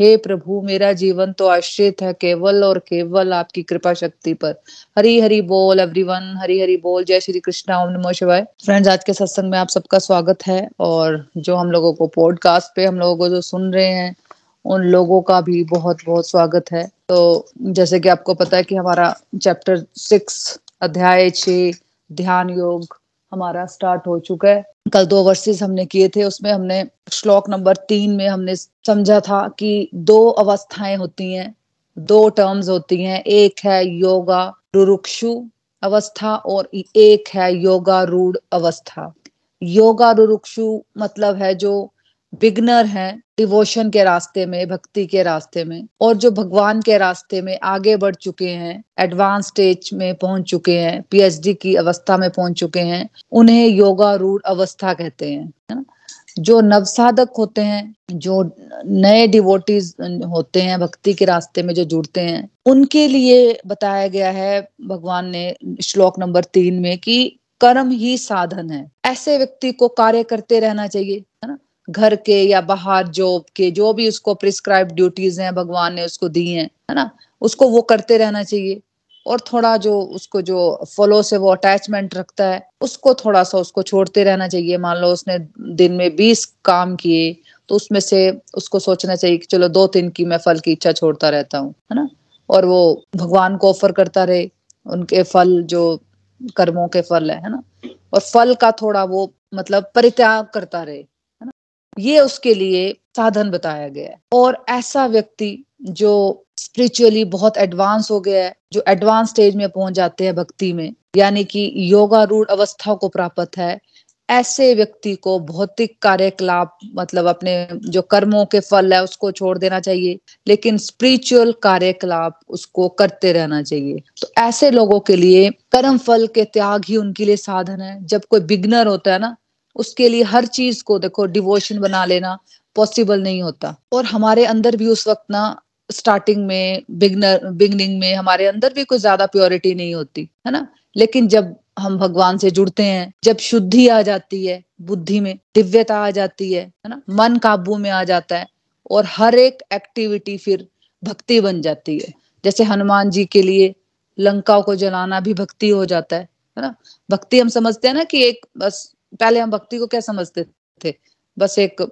हे प्रभु, मेरा जीवन तो आश्रित है केवल और केवल आपकी कृपा शक्ति पर। हरी हरी बोल एवरीवन हरी हरी बोल, जय श्री कृष्णा, ओम नमो शिवाय। फ्रेंड्स आज के सत्संग में आप सबका स्वागत है और जो हम लोगों को पॉडकास्ट पे हम लोगों को जो सुन रहे हैं, उन लोगों का भी बहुत बहुत स्वागत है। तो जैसे कि आपको पता है कि हमारा चैप्टर सिक्स अध्याय छ ध्यान योग हमारा स्टार्ट हो चुका है। कल दो वर्सेस हमने किए थे, उसमें हमने श्लोक नंबर तीन में हमने समझा था कि दो अवस्थाएँ होती हैं, दो टर्म्स होती हैं, एक है योगा रुरुक्षु अवस्था और एक है योगा रूढ़ अवस्था। योगा रुरुक्षु मतलब है जो बिगनर हैं डिवोशन के रास्ते में, भक्ति के रास्ते में, और जो भगवान के रास्ते में आगे बढ़ चुके हैं एडवांस स्टेज में पहुँच चुके हैं पीएचडी की अवस्था में पहुँच चुके हैं, उन्हें योगा रूढ़ अवस्था कहते हैं जो नवसाधक होते हैं, जो नए डिवोटीज होते हैं, भक्ति के रास्ते में जो जुड़ते हैं, उनके लिए बताया गया है भगवान ने श्लोक नंबर तीन में कि कर्म ही साधन है। ऐसे व्यक्ति को कार्य करते रहना चाहिए, है ना? घर के या बाहर जॉब के, जो भी उसको प्रिस्क्राइब ड्यूटीज़ हैं, भगवान ने उसको दी हैं, है ना? उसको वो करते रहना चाहिए। और थोड़ा जो उसको जो फॉलो से वो अटैचमेंट रखता है, उसको थोड़ा सा उसको छोड़ते रहना चाहिए। मान लो उसने दिन में बीस काम किए तो उसमें से उसको सोचना चाहिए कि चलो दो तीन की मैं फल की इच्छा छोड़ता रहता हूँ, है ना? और वो भगवान को ऑफ़र करता रहे, उनके फल जो कर्मों के फल है है ना? और फल का थोड़ा वो मतलब परित्याग करता रहे। ये उसके लिए साधन बताया गया है। और ऐसा व्यक्ति जो स्पिरिचुअली बहुत एडवांस हो गया है, जो एडवांस स्टेज में पहुँच जाते हैं भक्ति में, यानी कि योगा रूढ़ अवस्था को प्राप्त है, ऐसे व्यक्ति को भौतिक कार्यकलाप मतलब अपने जो कर्मों के फल है, उसको छोड़ देना चाहिए, लेकिन स्पिरिचुअल कार्यकलाप उसको करते रहना चाहिए। तो ऐसे लोगों के लिए कर्म फल के त्याग ही उनके लिए साधन है। जब कोई बिगनर होता है ना उसके लिए हर चीज़ को देखो डिवोशन बना लेना पॉसिबल नहीं होता। और हमारे अंदर भी उस वक्त ना स्टार्टिंग में बिगनर बिगनिंग में हमारे अंदर भी कोई ज़्यादा प्योरिटी नहीं होती, है ना? लेकिन जब हम भगवान से जुड़ते हैं, जब शुद्धि आ जाती है बुद्धि में, दिव्यता आ जाती है है ना? मन काबू में आ जाता है और हर एक एक्टिविटी फिर भक्ति बन जाती है। जैसे हनुमान जी के लिए लंका को जलाना भी भक्ति हो जाता है है ना? भक्ति हम समझते हैं ना कि एक बस पहले हम भक्ति को क्या समझते थे? बस एक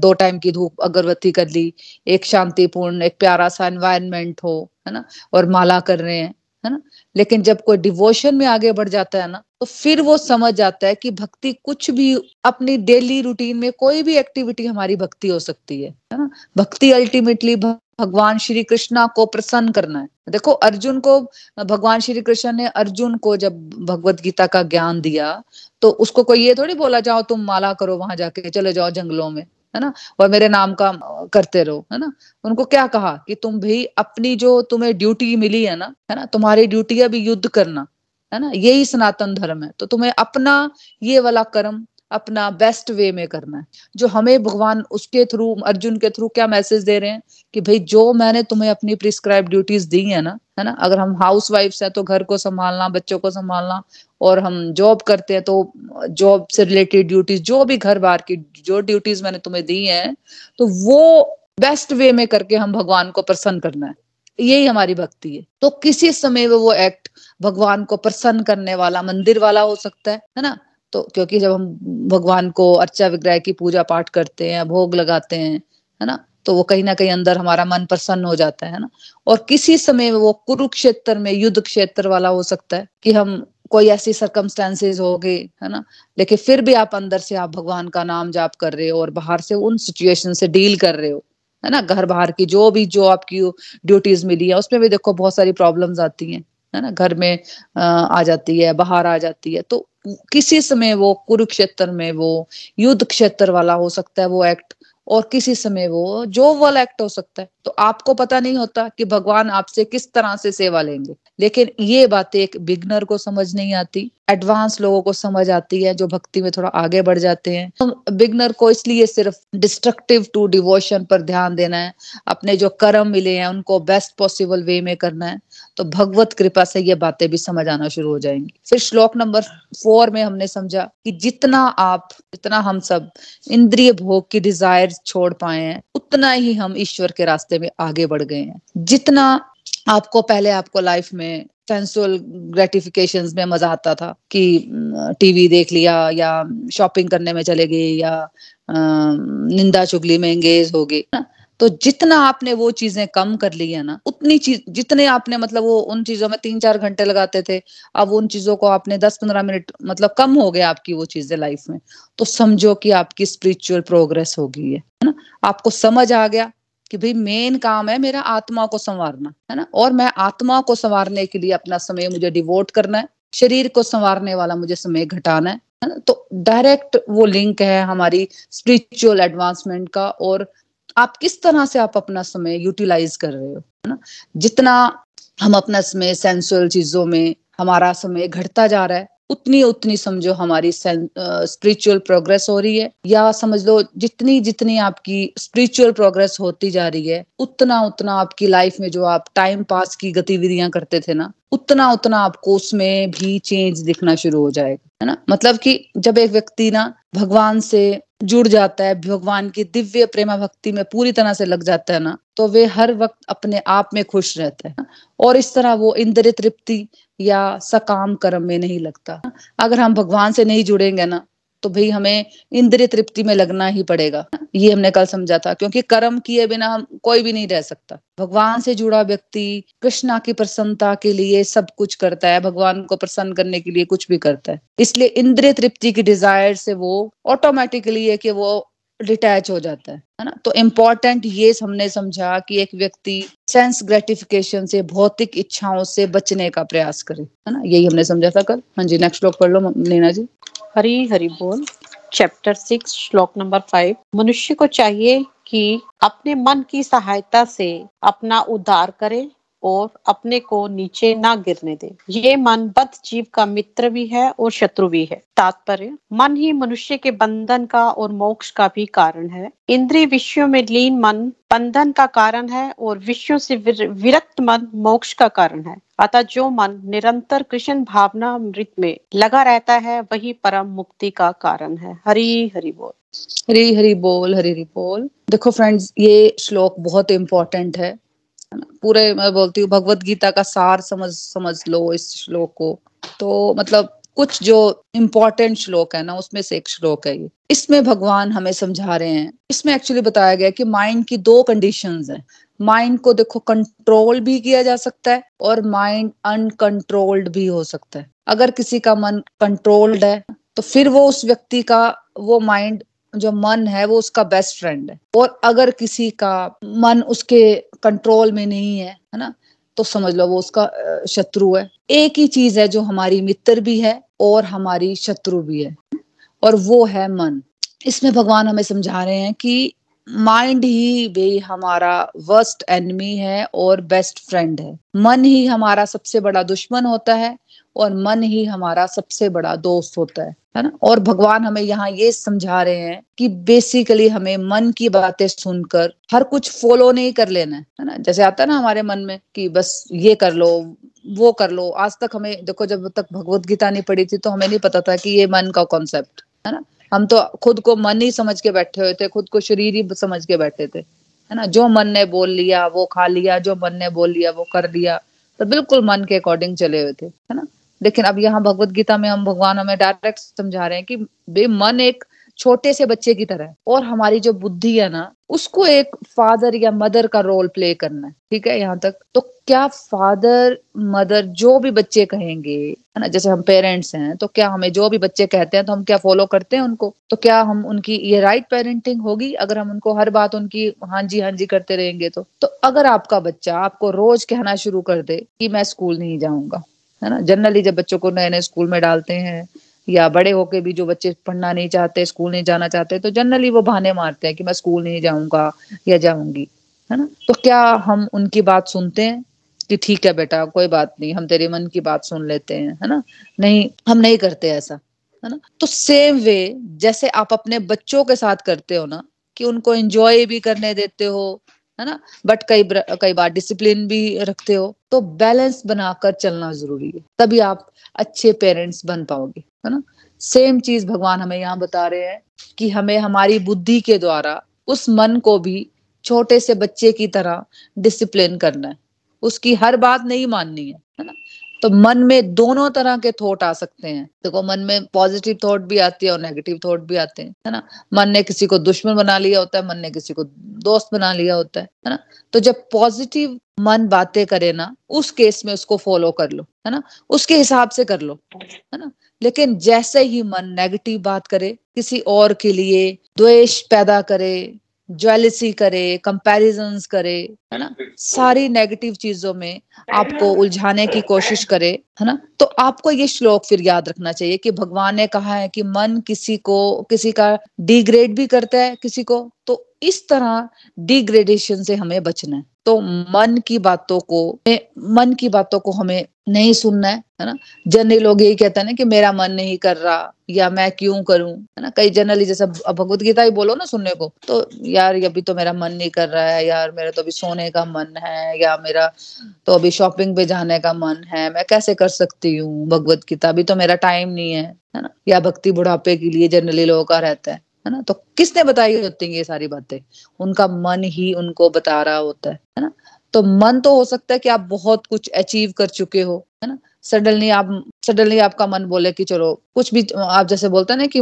दो टाइम की धूप, अगरबत्ती कर ली, एक शांतिपूर्ण, एक प्यारा सा एनवायरनमेंट हो, है ना? और माला कर रहे हैं, है ना? लेकिन जब कोई डिवोशन में आगे बढ़ जाता है ना तो फिर वो समझ जाता है कि भक्ति कुछ भी अपनी डेली रूटीन में कोई भी एक्टिविटी हमारी भक्ति हो सकती है है ना? भक्ति अल्टीमेटली भगवान श्री कृष्णा को प्रसन्न करना है। देखो, अर्जुन को, भगवान श्री कृष्ण ने अर्जुन को जब भगवत गीता का ज्ञान दिया तो उसको कोई ये थोड़ी बोला, जाओ तुम माला करो वहाँ जाके, चले जाओ जंगलों में। है ना? और मेरे नाम का करते रहो, है ना? उनको क्या कहा कि तुम भी अपनी जो तुम्हें ड्यूटी मिली है ना है ना? तुम्हारी ड्यूटी है अभी युद्ध करना, है ना? यही सनातन धर्म है। तो तुम्हें अपना ये वाला कर्म अपना बेस्ट वे में करना है। जो हमें भगवान उसके थ्रू अर्जुन के थ्रू क्या मैसेज दे रहे हैं कि भाई जो मैंने तुम्हें अपनी प्रिस्क्राइब ड्यूटीज़ दी है ना है ना? अगर हम हाउस वाइफ है तो घर को संभालना, बच्चों को संभालना और हम जॉब करते हैं तो जॉब से रिलेटेड ड्यूटीज़ जो भी घर बार की जो ड्यूटीज़ मैंने तुम्हें दी है तो वो बेस्ट वे में करके हम भगवान को प्रसन्न करना है। यही हमारी भक्ति है। तो किसी समय वो एक्ट भगवान को प्रसन्न करने वाला, मंदिर वाला हो सकता है है ना? तो क्योंकि जब हम भगवान को अर्चा विग्रह की पूजा पाठ करते हैं, भोग लगाते हैं, है ना तो वो कहीं ना कहीं अंदर हमारा मन प्रसन्न हो जाता है ना। और किसी समय वो कुरुक्षेत्र में, युद्ध क्षेत्र वाला हो सकता है कि हम कोई ऐसी सरकमस्टेंसेज हो गए है ना, लेकिन फिर भी आप अंदर से आप भगवान का नाम जाप कर रहे हो और बाहर से उन सिचुएशन से डील कर रहे हो, है ना। घर बाहर की जो भी, जो आपकी ड्यूटीज़ मिली है, उसमें भी देखो बहुत सारी प्रॉब्लम्स आती हैं। है ना, घर में आ जाती है, बाहर आ जाती है तो किसी समय वो कुरुक्षेत्र में वो युद्ध क्षेत्र वाला हो सकता है वो एक्ट और किसी समय वो, जो वाला एक्ट हो सकता है। तो आपको पता नहीं होता कि भगवान आपसे किस तरह से सेवा लेंगे। लेकिन ये बातें एक बिगनर को समझ नहीं आती एडवांस लोगों को समझ आती है जो भक्ति में थोड़ा आगे बढ़ जाते हैं। तो बिगनर को इसलिए सिर्फ़ डिस्ट्रक्टिव टू डिवोशन पर ध्यान देना है, अपने जो कर्म मिले हैं, उनको बेस्ट पॉसिबल वे में करना है तो भगवत कृपा से ये बातें भी समझ आना शुरू हो जाएँगी। फिर श्लोक नंबर फोर में हमने समझा कि जितना आप, जितना हम सब इंद्रिय भोग की डिज़ायर छोड़ पाए हैं, उतना ही हम ईश्वर के रास्ते में आगे बढ़ गए हैं। जितना आपको पहले आपको लाइफ में सेंसुअल ग्रेटिफिकेशन में मज़ा आता था कि टीवी देख लिया या शॉपिंग करने में चले गए या निंदा चुगली में एंगेज हो गए तो जितना आपने वो चीज़ें कम कर ली है ना, उतनी चीज़, जितने आपने मतलब वो उन चीज़ों में तीन चार घंटे लगाते थे, अब उन चीज़ों को आपने दस पंद्रह मिनट मतलब कम हो गया आपकी वो चीज़ें लाइफ में तो समझो कि आपकी स्पिरिचुअल प्रोग्रेस हो गई है ना? आपको समझ आ गया कि भाई मेन काम है मेरा आत्मा को संवारना, है ना? और मैं आत्मा को संवारने के लिए अपना समय मुझे डिवोट करना है, शरीर को संवारने वाला मुझे समय घटाना है है ना? तो डायरेक्ट वो लिंक है हमारी स्पिरिचुअल एडवांसमेंट का और आप किस तरह से आप अपना समय यूटिलाइज कर रहे हो, है ना? जितना हम अपना समय सेंसुअल चीज़ों में, हमारा समय घटता जा रहा है उतनी उतनी समझो हमारी स्पिरिचुअल प्रोग्रेस हो रही है। या समझ लो जितनी जितनी आपकी स्पिरिचुअल प्रोग्रेस होती जा रही है, उतना उतना आपकी लाइफ में जो आप टाइम पास की गतिविधियाँ करते थे ना, उतना उतना आपको उसमें भी चेंज दिखना शुरू हो जाएगा, है ना? मतलब कि जब एक व्यक्ति ना भगवान से जुड़ जाता है, भगवान की दिव्य प्रेमा भक्ति में पूरी तरह से लग जाता है ना तो वे हर वक्त अपने आप में खुश रहते हैं। और इस तरह वो इंद्रिय तृप्ति या सकाम कर्म में नहीं लगता। अगर हम भगवान से नहीं जुड़ेंगे ना तो भाई हमें इंद्रिय तृप्ति में लगना ही पड़ेगा। ये हमने कल समझा था, क्योंकि कर्म किए बिना हम कोई भी नहीं रह सकता। भगवान से जुड़ा व्यक्ति कृष्णा की प्रसन्नता के लिए सब कुछ करता है, भगवान को प्रसन्न करने के लिए कुछ भी करता है। इसलिए इंद्रिय तृप्ति की डिज़ायर से वो ऑटोमेटिकली है कि वो डिटैच हो जाता है है ना? तो इम्पोर्टेंट ये हमने समझा कि एक व्यक्ति सेंस ग्रेटिफिकेशन से, भौतिक इच्छाओं से बचने का प्रयास करे, है ना? यही हमने समझा था कल। हाँ जी नेक्स्ट श्लोक पढ़ लो, नीना जी। हरी हरी बोल चैप्टर सिक्स श्लोक नंबर फाइव मनुष्य को चाहिए कि अपने मन की सहायता से अपना उद्धार करे और अपने को नीचे ना गिरने दे। ये मन बद जीव का मित्र भी है और शत्रु भी है। तात्पर्य, मन ही मनुष्य के बंधन का और मोक्ष का भी कारण है। इंद्रिय विषयों में लीन मन बंधन का कारण है और विषयों से विरक्त मन मोक्ष का कारण है। अतः जो मन निरंतर कृष्ण भावना मृत में लगा रहता है, वही परम मुक्ति का कारण है। हरी, हरि बोल। हरी हरी बोल, हरी हरी बोल। देखो फ्रेंड्स ये श्लोक बहुत इंपॉर्टेंट है। पूरे मैं बोलती हूँ, भगवत गीता का सार समझ समझ लो इस श्लोक को। तो मतलब कुछ जो इम्पोर्टेंट श्लोक है ना, उसमें से एक श्लोक है ये। इसमें भगवान हमें समझा रहे हैं। इसमें एक्चुअली बताया गया कि माइंड की दो कंडीशंस हैं। माइंड को देखो कंट्रोल भी किया जा सकता है और माइंड अनकंट्रोल्ड भी हो सकता है। अगर किसी का मन कंट्रोल्ड है तो फिर वो उस व्यक्ति का, वो माइंड जो मन है वो उसका बेस्ट फ्रेंड है। और अगर किसी का मन उसके कंट्रोल में नहीं है है ना तो समझ लो वो उसका शत्रु है। एक ही चीज़ है जो हमारी मित्र भी है और हमारी शत्रु भी है, और वो है मन। इसमें भगवान हमें समझा रहे हैं कि माइंड ही भी हमारा वर्स्ट एनिमी है और बेस्ट फ्रेंड है। मन ही हमारा सबसे बड़ा दुश्मन होता है और मन ही हमारा सबसे बड़ा दोस्त होता है है ना? और भगवान हमें यहाँ ये समझा रहे हैं कि बेसिकली हमें मन की बातें सुनकर हर कुछ फॉलो नहीं कर लेना है ना? जैसे आता है ना हमारे मन में कि बस ये कर लो, वो कर लो। आज तक हमें, देखो जब तक भगवत गीता नहीं पढ़ी थी तो हमें नहीं पता था कि ये मन का कॉन्सेप्ट है ना? हम तो खुद को मन ही समझ के बैठे हुए थे, खुद को शरीर ही समझ के बैठे थे, है ना? जो मन ने बोल लिया, वो खा लिया, जो मन ने बोल लिया, वो कर लिया तो बिल्कुल मन के अकॉर्डिंग चले हुए थे, है ना? लेकिन अब यहाँ भगवत गीता में हम भगवान हमें डायरेक्ट समझा रहे हैं कि बे मन एक छोटे से बच्चे की तरह और हमारी जो बुद्धि है ना, उसको एक फादर या मदर का रोल प्ले करना है। ठीक है, यहाँ तक। तो क्या फादर मदर जो भी बच्चे कहेंगे, है ना, जैसे हम पेरेंट्स हैं तो क्या हमें जो भी बच्चे कहते हैं तो हम क्या फॉलो करते हैं उनको? तो क्या हम उनकी, ये राइट पेरेंटिंग होगी अगर हम उनको हर बात उनकी हाँ जी हाँ जी करते रहेंगे तो? तो अगर आपका बच्चा आपको रोज कहना शुरू कर दे कि मैं स्कूल नहीं जाऊँगा है ना? जनरली जब बच्चों को नए नए स्कूल में डालते हैं, या बड़े होके भी जो बच्चे पढ़ना नहीं चाहते स्कूल नहीं जाना चाहते तो जनरली वो बहाने मारते हैं कि मैं स्कूल नहीं जाऊँगा या जाऊँगी, है ना? तो क्या हम उनकी बात सुनते हैं कि ठीक है बेटा, कोई बात नहीं, हम तेरे मन की बात सुन लेते हैं, है ना? नहीं, हम नहीं करते ऐसा, है ना? तो सेम वे जैसे आप अपने बच्चों के साथ करते हो ना, कि उनको एंजॉय भी करने देते हो है ना? बट कई कई बार डिसिप्लिन भी रखते हो तो बैलेंस बनाकर चलना ज़रूरी है। तभी आप अच्छे पेरेंट्स बन पाओगे, है ना? सेम चीज़ भगवान हमें यहाँ बता रहे हैं कि हमें हमारी बुद्धि के द्वारा, उस मन को भी छोटे से बच्चे की तरह डिसिप्लिन करना है। उसकी हर बात नहीं माननी है है ना? तो मन में दोनों तरह के थॉट आ सकते हैं। देखो, मन में पॉजिटिव थॉट भी आती है और नेगेटिव थॉट भी आते हैं, है ना? मन ने किसी को दुश्मन बना लिया होता है, मन ने किसी को दोस्त बना लिया होता है है ना? तो जब पॉजिटिव मन बातें करे ना, उस केस में उसको फॉलो कर लो, है ना? उसके हिसाब से कर लो, है ना? लेकिन जैसे ही मन नेगेटिव बात करे, किसी और के लिए द्वेष पैदा करे ज्वेलिसी करे कंपेरिजन करे है ना? सारी नेगेटिव चीज़ों में आपको उलझाने की कोशिश करे है ना? तो आपको ये श्लोक फिर याद रखना चाहिए कि भगवान ने कहा है कि मन किसी को किसी का डिग्रेड भी करता है किसी को तो इस तरह डिग्रेडेशन से हमें बचना है। तो मन की बातों को, मन की बातों को हमें नहीं सुनना है है ना? जनरली लोग यही कहते हैं ना कि मेरा मन नहीं कर रहा या मैं क्यों करूँ, है ना? कई जनरली जैसे भगवत गीता ही बोलो ना सुनने को तो यार अभी तो मेरा मन नहीं कर रहा है, यार मेरा तो अभी सोने का मन है, या मेरा तो अभी शॉपिंग पे जाने का मन है, मैं कैसे कर सकती हूँ? भगवत गीता, अभी तो मेरा टाइम नहीं है है ना? या भक्ति बुढ़ापे के लिए जनरली लोगों का रहता है। है ना? तो किसने बताई होती है ये सारी बातें? उनका मन ही उनको बता रहा होता है है ना? तो मन तो हो सकता है कि आप बहुत कुछ अचीव कर चुके हो, है ना? सडनली आप सडनली आपका मन बोले कि चलो, कुछ भी, आप जैसे बोलते हैं ना कि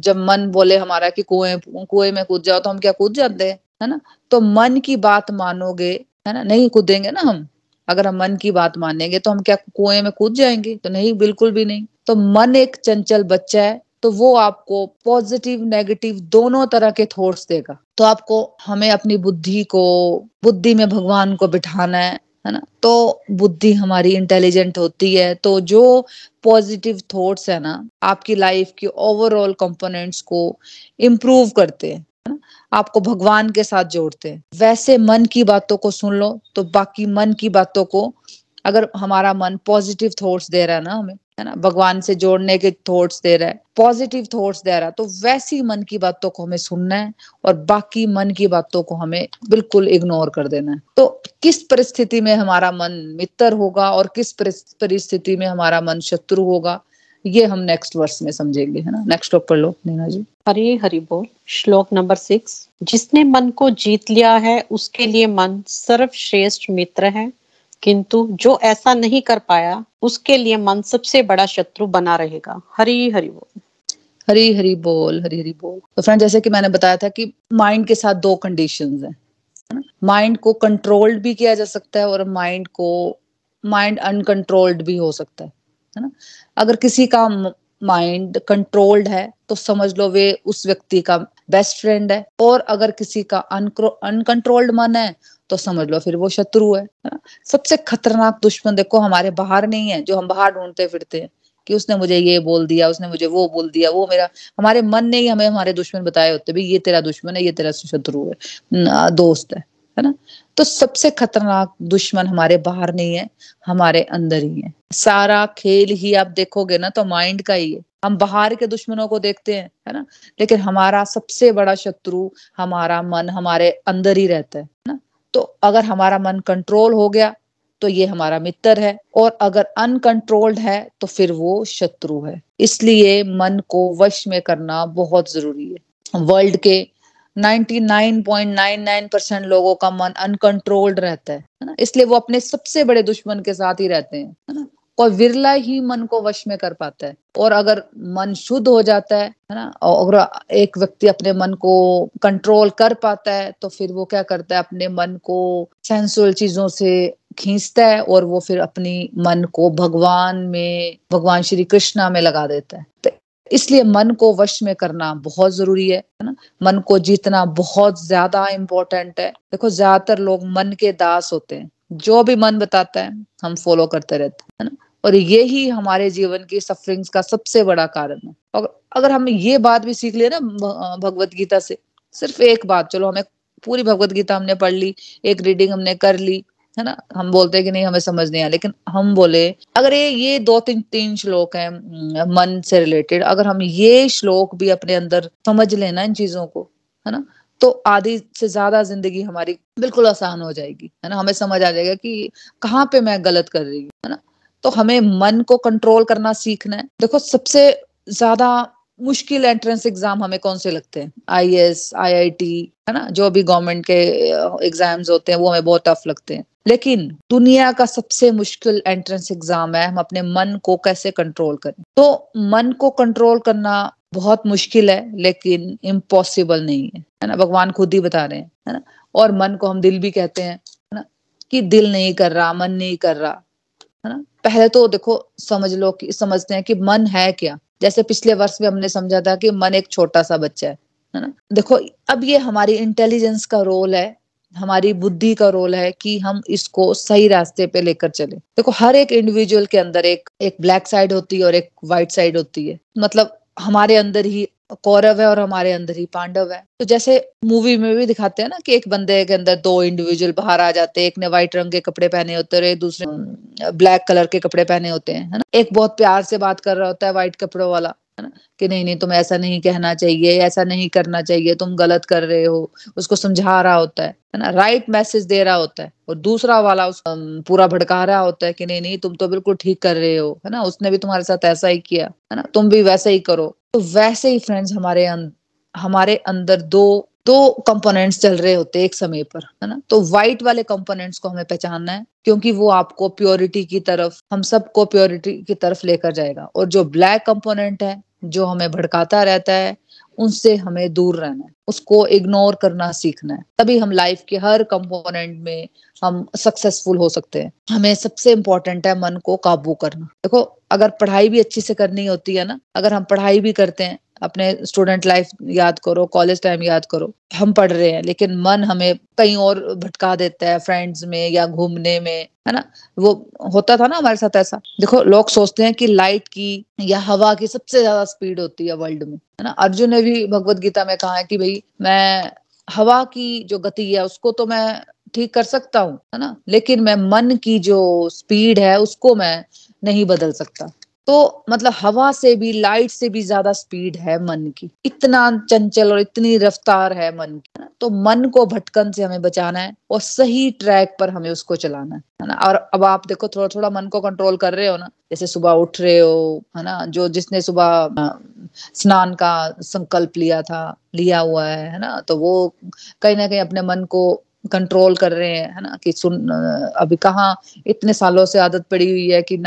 जब मन बोले हमारा कि कुएँ कुएँ में कूद जाओ तो हम क्या कूद जाते हैं, है ना? तो मन की बात मानोगे, है ना? नहीं कूदेंगे ना हम। अगर हम मन की बात मानेंगे तो हम क्या कुएँ में कूद जाएँगे? तो नहीं, बिल्कुल भी नहीं। तो मन एक चंचल बच्चा है तो वो आपको पॉजिटिव नेगेटिव दोनों तरह के थॉट्स देगा। तो आपको हमें अपनी बुद्धि को, बुद्धि में भगवान को बिठाना है है ना? तो बुद्धि हमारी इंटेलिजेंट होती है। तो जो पॉजिटिव थॉट्स है ना, आपकी लाइफ की ओवरऑल कंपोनेंट्स को इम्प्रूव करते हैं आपको भगवान के साथ जोड़ते हैं। वैसे मन की बातों को सुन लो तो बाकी मन की बातों को अगर हमारा मन पॉजिटिव थॉट्स दे रहा है ना हमें, है ना? भगवान से जोड़ने के थॉट्स दे रहा है पॉजिटिव थॉट्स दे रहा है तो वैसी मन की बातों को हमें सुनना है और बाकी मन की बातों को हमें बिल्कुल इग्नोर कर देना है। तो किस परिस्थिति में हमारा मन मित्र होगा और किस परिस्थिति में हमारा मन शत्रु होगा, ये हम नेक्स्ट वर्ष में समझेंगे, है ना? नेक्स्ट श्लोक पढ़ लो, नीना जी। हरे हरि बोल, श्लोक नंबर सिक्स जिसने मन को जीत लिया है, उसके लिए मन सर्वश्रेष्ठ मित्र है। किंतु जो ऐसा नहीं कर पाया, उसके लिए मन सबसे बड़ा शत्रु बना रहेगा। हरी हरि बोल। हरी हरी बोल, हरी हरी बोल। तो फ्रेंड जैसे कि मैंने बताया था कि माइंड के साथ दो कंडीशन हैं माइंड को कंट्रोल्ड भी किया जा सकता है और माइंड को माइंड अनकंट्रोल्ड भी हो सकता है है ना? अगर किसी का माइंड कंट्रोल्ड है तो समझ लो वे उस व्यक्ति का बेस्ट फ्रेंड है और अगर किसी का अनकंट्रोल्ड मन है तो समझ लो, फिर वो शत्रु है ना? सबसे खतरनाक दुश्मन देखो हमारे बाहर नहीं है, जो हम बाहर ढूंढते फिरते हैं, कि उसने मुझे ये बोल दिया, उसने मुझे वो बोल दिया, वो मेरा, हमारे मन ने ही हमें, हमारे दुश्मन बताए होते भाई, ये तेरा दुश्मन है, ये तेरा शत्रु है दोस्त है। है ना? तो सबसे खतरनाक दुश्मन हमारे बाहर नहीं है, हमारे अंदर ही है। सारा खेल ही आप देखोगे ना तो माइंड का ही है। हम बाहर के दुश्मनों को देखते हैं, है ना? लेकिन हमारा सबसे बड़ा शत्रु हमारा मन, हमारे अंदर ही रहता है ना? तो अगर हमारा मन कंट्रोल हो गया तो ये हमारा मित्र है। और अगर अनकंट्रोल्ड है तो फिर वो शत्रु है। इसलिए मन को वश में करना बहुत ज़रूरी है। वर्ल्ड के 99.99 परसेंट लोगों का मन अनकंट्रोल्ड रहता है ना? इसलिए वो अपने सबसे बड़े दुश्मन के साथ ही रहते हैं ना? और विरला ही मन को वश में कर पाता है। और अगर मन शुद्ध हो जाता है है ना, और अगर एक व्यक्ति अपने मन को कंट्रोल कर पाता है तो फिर वो क्या करता है, अपने मन को सेंसुअल चीज़ों से खींचता है और वो फिर अपनी मन को भगवान में, भगवान श्री कृष्णा में लगा देता है। तो इसलिए मन को वश में करना बहुत ज़रूरी है ना। मन को जीतना बहुत ज़्यादा इम्पोर्टेंट है। देखो, ज़्यादातर लोग मन के दास होते हैं। जो भी मन बताता है, हम फॉलो करते रहते हैं ना। और ये ही हमारे जीवन की सफरिंग्स का सबसे बड़ा कारण है। और अगर हम ये बात भी सीख लिया ना भगवत गीता से, सिर्फ़ एक बात, चलो हमें पूरी भगवत गीता हमने पढ़ ली, एक रीडिंग हमने कर ली, है ना? हम बोलते हैं कि नहीं, हमें समझ नहीं आया, लेकिन हम बोले, अगर ये ये दो तीन तीन श्लोक हैं मन से रिलेटेड अगर हम ये श्लोक भी अपने अंदर समझ लेना इन चीज़ों को, है ना? तो आधी से ज़्यादा ज़िंदगी हमारी बिल्कुल आसान हो जाएगी, है ना? हमें समझ आ जाएगा कि कहाँ पे मैं गलत कर रही हूँ, है ना? तो हमें मन को कंट्रोल करना सीखना है। देखो, सबसे ज़्यादा मुश्किल एंट्रेंस एग्ज़ाम हमें कौन से लगते हैं? I S I I T है ना? जो भी गवर्नमेंट के एग्ज़ाम्स होते हैं, वो हमें बहुत टफ लगते हैं। लेकिन दुनिया का सबसे मुश्किल एंट्रेंस एग्ज़ाम है, हम अपने मन को कैसे कंट्रोल करें? तो मन को कंट्रोल करना बहुत मुश्किल है, लेकिन इम्पॉसिबल नहीं है है ना? भगवान खुद ही बता रहे हैं, है ना? और मन को हम दिल भी कहते हैं, है ना? कि दिल नहीं कर रहा, मन नहीं कर रहा, है ना? पहले तो देखो, समझ लो कि, समझते हैं कि मन है क्या? जैसे पिछले वर्ष में हमने समझा था कि मन एक छोटा सा बच्चा है है ना? देखो, अब ये हमारी इंटेलिजेंस का रोल है, हमारी बुद्धि का रोल है कि हम इसको सही रास्ते पे लेकर चले। देखो, हर एक इंडिविजुअल के अंदर एक एक ब्लैक साइड होती है और एक व्हाइट साइड होती है। मतलब हमारे अंदर ही कौरव है और हमारे अंदर ही पांडव है। तो जैसे मूवी में भी दिखाते हैं ना कि एक बंदे के अंदर दो इंडिविजुअल बाहर आ जाते हैं, एक ने व्हाइट रंग के कपड़े पहने होते हैं दूसरे ब्लैक कलर के कपड़े पहने होते हैं, है ना? एक बहुत प्यार से बात कर रहा होता है व्हाइट कपड़ों वाला, है ना? कि नहीं नहीं तुम ऐसा नहीं कहना चाहिए, ऐसा नहीं करना चाहिए, तुम गलत कर रहे हो, उसको समझा रहा होता है है ना? राइट मैसेज दे रहा होता है और दूसरा वाला उस पूरा भड़का रहा होता है कि नहीं नहीं, तुम तो बिल्कुल ठीक कर रहे हो, है ना? उसने भी तुम्हारे साथ ऐसा ही किया, है ना? तुम भी वैसा ही करो। तो वैसे ही फ्रेंड्स हमारे अं, हमारे अंदर दो दो कंपोनेंट्स चल रहे होते एक समय पर है ना? तो व्हाइट वाले कंपोनेंट्स को हमें पहचानना है क्योंकि वो आपको प्योरिटी की तरफ़ हम सबको प्योरिटी की तरफ़ लेकर जाएगा। और जो ब्लैक कंपोनेंट है जो हमें भड़काता रहता है उनसे हमें दूर रहना है। उसको इग्नोर करना सीखना है। तभी हम लाइफ के हर कंपोनेंट में हम सक्सेसफुल हो सकते हैं। हमें सबसे इम्पोर्टेंट है मन को काबू करना। देखो, अगर पढ़ाई भी अच्छी से करनी होती है ना, अगर हम पढ़ाई भी करते हैं अपने स्टूडेंट लाइफ याद करो कॉलेज टाइम याद करो। हम पढ़ रहे हैं, लेकिन मन हमें कहीं और भटका देता है फ्रेंड्स में या घूमने में, है ना? वो होता था ना हमारे साथ ऐसा। देखो, लोग सोचते हैं कि लाइट की या हवा की सबसे ज़्यादा स्पीड होती है वर्ल्ड में, है ना? अर्जुन ने भी भगवत गीता में कहा है कि भाई, मैं हवा की जो गति है, उसको तो मैं ठीक कर सकता हूँ, है ना? लेकिन मैं मन की जो स्पीड है, उसको मैं नहीं बदल सकता। तो मतलब हवा से भी लाइट से भी ज़्यादा स्पीड है मन की। इतना चंचल और इतनी रफ्तार है मन की तो मन को भटकन से हमें बचाना है और सही ट्रैक पर हमें उसको चलाना है ना? और अब आप देखो थोड़ा थोड़ा मन को कंट्रोल कर रहे हो ना, जैसे सुबह उठ रहे हो, है ना? जो जिसने सुबह स्नान का संकल्प लिया था, लिया हुआ है है ना? तो वो कहीं ना कहीं अपने मन को कंट्रोल कर रहे हैं, है ना, कि सुन, अभी कहाँ इतने सालों से आदत पड़ी हुई है कि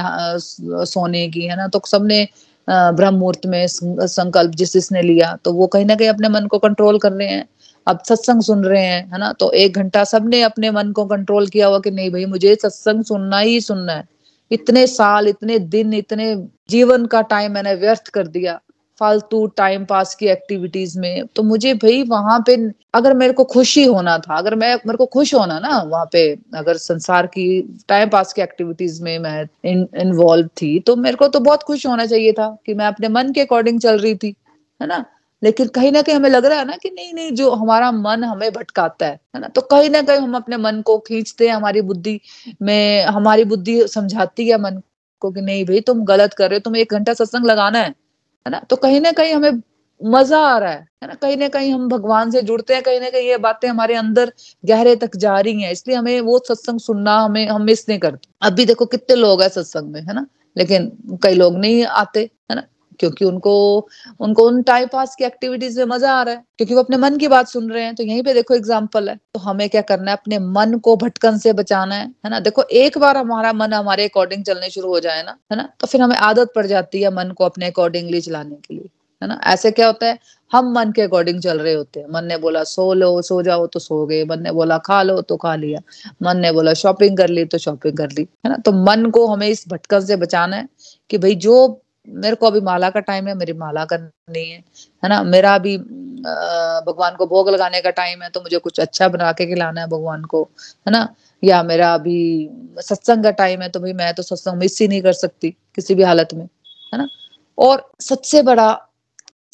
सोने की, है ना तो सबने ब्रह्म मुहूर्त में संकल्प जिस जिसने लिया तो वो कहीं ना कहीं अपने मन को कंट्रोल कर रहे हैं। अब सत्संग सुन रहे हैं, है ना तो एक घंटा सबने अपने मन को कंट्रोल किया हुआ कि नहीं भाई, मुझे सत्संग सुनना ही सुनना है। इतने साल, इतने दिन, इतने जीवन का टाइम मैंने व्यर्थ कर दिया। फालतू टाइम पास की एक्टिविटीज़ में तो मुझे भाई वहाँ पे अगर मेरे को खुशी होना था, अगर मैं, मेरे को खुश होना ना वहाँ पे, अगर संसार की टाइम पास की एक्टिविटीज़ में मैं इन्वॉल्व थी तो मेरे को तो बहुत खुश होना चाहिए था कि मैं अपने मन के अकॉर्डिंग चल रही थी, है ना? लेकिन कहीं ना कहीं हमें लग रहा है ना कि नहीं नहीं, जो हमारा मन हमें भटकाता है है ना? तो कहीं ना कहीं हम अपने मन को खींचते हैं, हमारी बुद्धि में, हमारी बुद्धि समझाती है मन को कि नहीं भाई तुम गलत कर रहे हो, तुम्हें एक घंटा सत्संग लगाना है है ना? तो कहीं ना कहीं हमें मज़ा आ रहा है है ना? कहीं ना कहीं हम भगवान से जुड़ते हैं, कहीं ना कहीं ये बातें हमारे अंदर गहरे तक जा रही हैं, इसलिए हमें वो सत्संग सुनना हमें, हम मिस नहीं करते। अभी देखो कितने लोग हैं सत्संग में, है ना? लेकिन कई लोग नहीं आते, है ना? क्योंकि उनको उनको उन टाइम पास की एक्टिविटीज़ में मज़ा आ रहा है। क्योंकि वो अपने मन की बात सुन रहे हैं तो यहीं पे देखो एग्ज़ाम्पल है। तो हमें क्या करना है? अपने मन को भटकन से बचाना है है ना? देखो, एक बार हमारा मन हमारे अकॉर्डिंग चलने शुरू हो जाए ना, है ना? तो फिर हमें आदत पड़ जाती है मन को अपने अकॉर्डिंगली चलाने के लिए, है ना? ऐसे क्या होता है? हम मन के अकॉर्डिंग चल रहे होते हैं। मन ने बोला, सो लो, सो जाओ तो सो गए। मन ने बोला, खा लो तो खा लिया। मन ने बोला, शॉपिंग कर ली तो शॉपिंग कर ली। है ना? तो मन को हमें इस भटकन से बचाना है कि भाई जो मेरे को अभी माला का टाइम है, मेरी माला करनी है है ना? मेरा अभी भगवान को भोग लगाने का टाइम है तो मुझे कुछ अच्छा बना के खिलाना है भगवान को, है ना? या मेरा अभी सत्संग का टाइम है तो भाई मैं तो सत्संग मिस ही नहीं कर सकती, किसी भी हालत में, है ना? और सबसे बड़ा,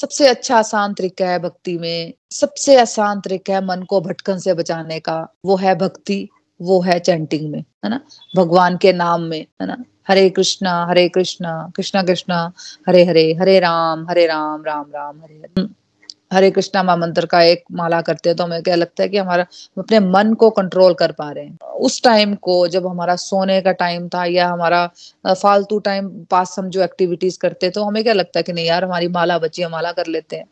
सबसे अच्छा आसान तरीका है भक्ति में, सबसे आसान तरीका है मन को भटकन से बचाने का, वो है भक्ति, वो है चैंटिंग में, है ना? भगवान के नाम में, है ना? हरे कृष्णा हरे कृष्णा कृष्णा कृष्णा, हरे हरे हरे राम हरे राम राम राम, हरे हरे। हरे कृष्णा मंत्र का एक माला करते हैं तो हमें क्या लगता है कि हमारा अपने मन को कंट्रोल कर पा रहे हैं। उस टाइम को जब हमारा सोने का टाइम था या हमारा फालतू टाइम पास हम जो एक्टिविटीज़ करते तो हमें क्या लगता है कि नहीं यार, हमारी माला बची है माला कर लेते हैं।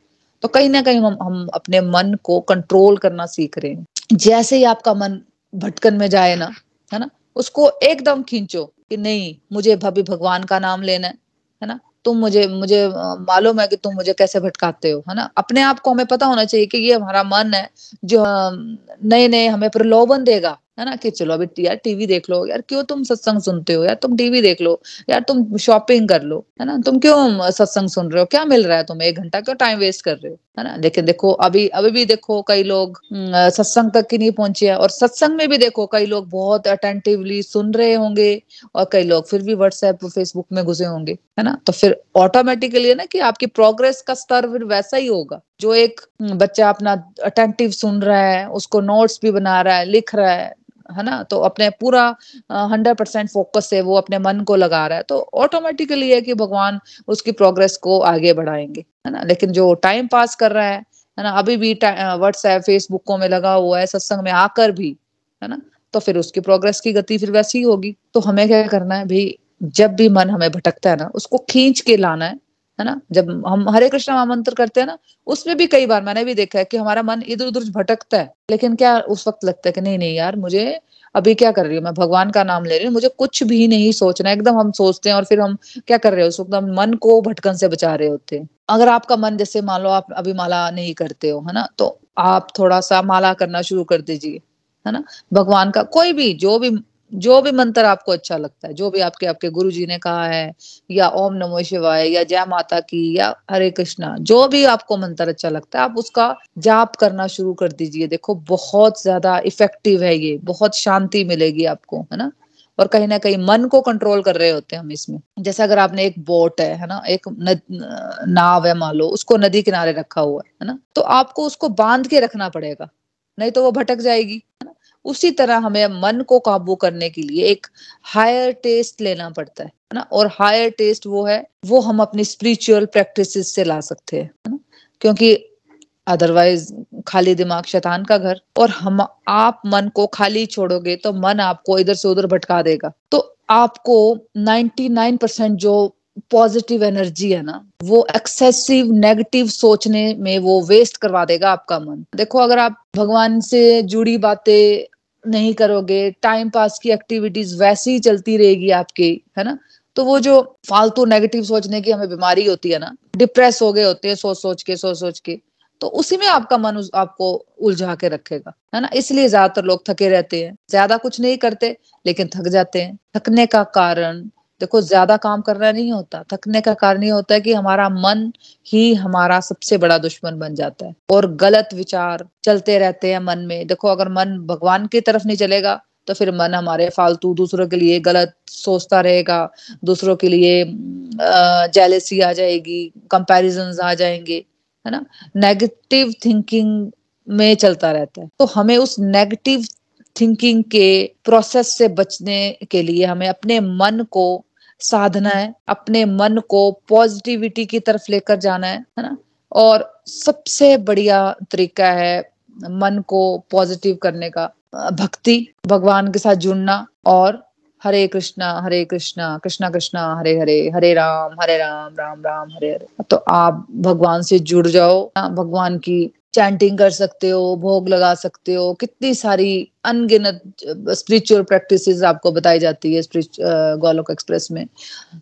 तो कहीं ना कहीं हम हम अपने मन को कंट्रोल करना सीख रहे हैं। जैसे ही आपका मन भटकन में जाए ना, है ना, उसको एकदम खींचो। कि नहीं, मुझे भाभी भगवान का नाम लेना है है ना? तुम मुझे मुझे मालूम है कि तुम मुझे कैसे भटकाते हो, है ना? अपने आप को हमें पता होना चाहिए कि ये हमारा मन है, जो नए नए हमें प्रलोभन देगा। है ना, कि चलो अभी यार टीवी देख लो, यार क्यों तुम सत्संग सुनते हो? यार तुम टीवी देख लो, यार तुम शॉपिंग कर लो, है ना? तुम क्यों सत्संग सुन रहे हो? क्या मिल रहा है तुम्हें? एक घंटा क्यों टाइम वेस्ट कर रहे हो? है ना? लेकिन देखो, अभी अभी भी देखो कई लोग सत्संग तक ही नहीं पहुँचे हैं। और सत्संग में भी देखो, कई लोग बहुत अटेंटिवली सुन रहे होंगे और कई लोग फिर भी व्हाट्सएप फेसबुक में घुसे होंगे, है ना? तो फिर ऑटोमेटिकली है ना कि आपकी प्रोग्रेस का स्तर फिर वैसा ही होगा। जो एक बच्चा अपना अटेंटिव सुन रहा है, उसको नोट्स भी बना रहा है, लिख रहा है है ना? तो अपने पूरा हंड्रेड परसेंट फोकस से वो अपने मन को लगा रहा है। तो ऑटोमेटिकली है कि भगवान उसकी प्रोग्रेस को आगे बढ़ाएँगे, है ना? लेकिन जो टाइम पास कर रहा है है ना? अभी भी व्हाट्सएप फेसबुकों में लगा हुआ है, सत्संग में आकर भी, है ना? तो फिर उसकी प्रोग्रेस की गति फिर वैसी ही होगी। तो हमें क्या करना है? भाई, जब भी मन हमें भटकता है ना, उसको खींच के लाना है। है ना? जब हम हरे कृष्ण महामंत्र करते हैं ना, उसमें भी कई बार मैंने भी देखा है कि हमारा मन इधर उधर भटकता है। लेकिन क्या उस वक्त लगता है कि नहीं नहीं यार, मुझे अभी क्या कर रही हूँ? मैं भगवान का नाम ले रही हूँ, मुझे कुछ भी नहीं सोचना एकदम हम सोचते हैं और फिर हम क्या कर रहे हो? उस वक्त हम मन को भटकन से बचा रहे होते हैं। अगर आपका मन, जैसे मान लो आप अभी माला नहीं करते हो, है ना? तो आप थोड़ा सा माला करना शुरू कर दीजिए, है ना? भगवान का कोई भी, जो भी जो भी मंत्र आपको अच्छा लगता है जो भी आपके आपके गुरु जी ने कहा है या ओम नमो शिवाय या जय माता की या हरे कृष्णा जो भी आपको मंत्र अच्छा लगता है आप उसका जाप करना शुरू कर दीजिए। देखो बहुत ज़्यादा इफ़ेक्टिव है ये बहुत शांति मिलेगी आपको है ना? और कहीं ना कहीं मन को कंट्रोल कर रहे होते हैं हम इसमें। जैसे अगर आपने एक बोट है है ना? एक नद, नाव है मान लो उसको नदी किनारे रखा हुआ है ना? तो आपको उसको बाँध के रखना पड़ेगा नहीं तो वो भटक जाएगी है ना? उसी तरह हमें मन को काबू करने के लिए एक हायर टेस्ट लेना पड़ता है ना? और हायर टेस्ट वो है, वो हम अपनी स्पिरिचुअल प्रैक्टिस से ला सकते हैं ना? क्योंकि अदरवाइज़ खाली दिमाग शैतान का घर, और हम, आप मन को खाली छोड़ोगे तो मन आपको इधर से उधर भटका देगा। तो आपको 99 परसेंट जो पॉजिटिव एनर्जी है ना, वो एक्सेसिव नेगेटिव सोचने में वो वेस्ट करवा देगा आपका मन। देखो, अगर आप भगवान से जुड़ी बातें नहीं करोगे टाइम पास की एक्टिविटीज़ वैसे ही चलती रहेगी आपकी, है ना? तो वो जो फालतू नेगेटिव सोचने की हमें बीमारी होती है ना डिप्रेस हो गए होते हैं सोच सोच के सोच सोच के तो उसी में आपका मन आपको उलझा के रखेगा, है ना? इसलिए ज़्यादातर लोग थके रहते हैं, ज़्यादा कुछ नहीं करते, लेकिन थक जाते हैं। थकने का कारण देखो, ज़्यादा काम करना नहीं होता, थकने का कारण ये होता है कि हमारा मन ही हमारा सबसे बड़ा दुश्मन बन जाता है। और गलत विचार चलते रहते हैं मन में। देखो, अगर मन भगवान की तरफ़ नहीं चलेगा तो फिर मन हमारे फालतू दूसरों के लिए गलत सोचता रहेगा, दूसरों के लिए जेलेसी आ जाएगी कंपैरिजन आ जाएँगे, है ना? नेगेटिव थिंकिंग में चलता रहता है। तो हमें उस नेगेटिव थिंकिंग के प्रोसेस से बचने के लिए, हमें अपने मन को साधना है, अपने मन को पॉजिटिविटी की तरफ़ लेकर जाना है है ना? और सबसे बढ़िया तरीका है मन को पॉजिटिव करने का, भक्ति, भगवान के साथ जुड़ना और हरे कृष्णा हरे कृष्णा कृष्णा कृष्णा, हरे हरे हरे राम हरे राम राम राम, हरे हरे। तो आप भगवान से जुड़ जाओ भगवान की चैंटिंग कर सकते हो, भोग लगा सकते हो, कितनी सारी अनगिनत स्पिरिचुअल प्रैक्टिसेस आपको बताई जाती है गोलोक एक्सप्रेस में।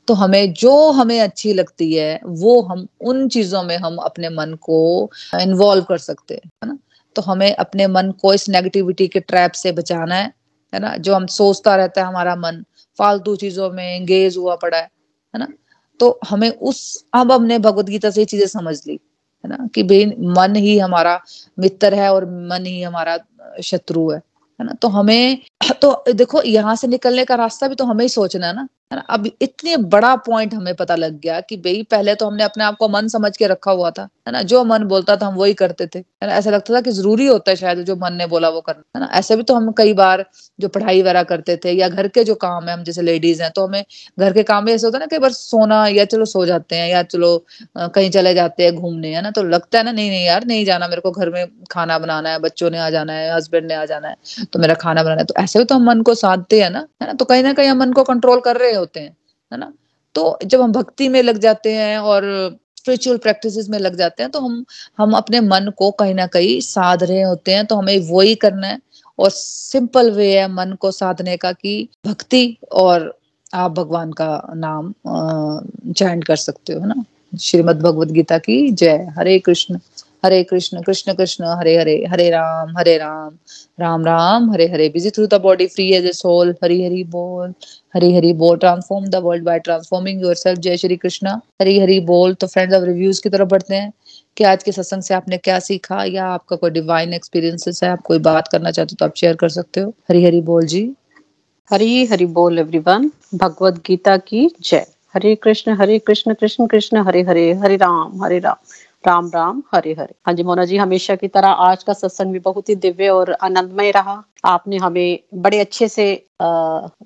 तो हमें, जो हमें अच्छी लगती है, वो हम, उन चीज़ों में हम अपने मन को इन्वॉल्व कर सकते हैं, है ना? तो हमें अपने मन को इस नेगेटिविटी के ट्रैप से बचाना है है ना? जो हम सोचता रहता है हमारा मन, फालतू चीज़ों में एंगेज हुआ पड़ा है है ना? तो हमें उस, अब हमने भगवत गीता से चीज़ें समझ ली। है ना, कि भाई मन ही हमारा मित्र है और मन ही हमारा शत्रु है है ना। तो हमें तो देखो यहाँ से निकलने का रास्ता भी तो हमें ही सोचना है ना। है ना? अब इतने बड़ा पॉइंट हमें पता लग गया कि भाई, पहले तो हमने अपने आप को मन समझ के रखा हुआ था, है ना? जो मन बोलता था हम वही करते थे, है ना? ऐसा लगता था कि ज़रूरी होता है शायद जो मन ने बोला वो करना, है ना? ऐसे भी तो हम कई बार जो पढ़ाई वगैरह करते थे या घर के जो काम है, हम जैसे लेडीज़ हैं तो हमें घर के काम में ऐसे होता है ना, कई बार सोना या चलो सो जाते हैं या चलो कहीं चले जाते हैं घूमने, है ना? तो लगता है ना, नहीं नहीं यार, नहीं जाना मेरे को घर में खाना बनाना है, बच्चों ने आ जाना है हस्बैंड ने आ जाना है तो मेरा खाना बनाना है तो ऐसे भी तो हम मन को साधते हैं ना, है ना? तो कहीं ना कहीं हम मन को कंट्रोल कर रहे होते हैं, है ना? तो जब हम भक्ति में लग जाते हैं और स्पिरिचुअल प्रैक्टिसेस में लग जाते हैं तो हम हम अपने मन को कहीं ना कहीं साध रहे होते हैं तो हमें वो ही करना है। और सिंपल वे है मन को साधने का कि भक्ति और आप भगवान का नाम चैंट कर सकते हो ना? श्रीमद भगवद गीता की जय। Hare Krishna. Hare Krishna Krishna Krishna, Hare Hare Hare Ram Hare Ram Ram Ram, Hare Hare busy through the body free as a soul Hari Hari बोल, हरी हरी बोल transform the world by transforming yourself जय श्री कृष्ण, हरी हरी बोल तो friends अब reviews की तरफ़ बढ़ते हैं, कि आज के सत्संग से आपने क्या सीखा, या आपका कोई डिवाइन एक्सपीरियंसेस है, आप कोई बात करना चाहते हो तो आप शेयर कर सकते हो, हरी हरी बोल जी। हरी हरी बोल एवरीवन भगवत गीता की जय। हरे कृष्ण हरे कृष्ण कृष्ण कृष्ण, हरे हरे हरे राम हरे राम। राम राम हरे हरे। हाँ जी मोना जी हमेशा की तरह आज का सत्संग भी बहुत ही दिव्य और आनंदमय रहा। आपने हमें बड़े अच्छे से आ,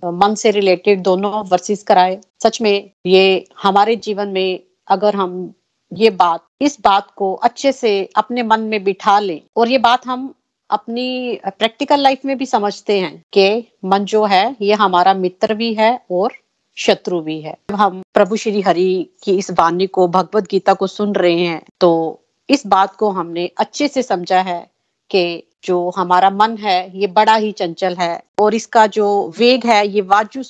मन से रिलेटेड दोनों वर्सेस कराए। सच में ये हमारे जीवन में अगर हम ये बात इस बात को अच्छे से अपने मन में बिठा लें और ये बात हम अपनी प्रैक्टिकल लाइफ में भी समझते हैं कि मन जो है ये हमारा मित्र भी है और शत्रु भी है। जब हम प्रभु श्री हरि की इस वाणी को, भगवत गीता को सुन रहे हैं तो इस बात को हमने अच्छे से समझा है कि जो हमारा मन है, ये बड़ा ही चंचल है और इसका जो वेग है, ये वायु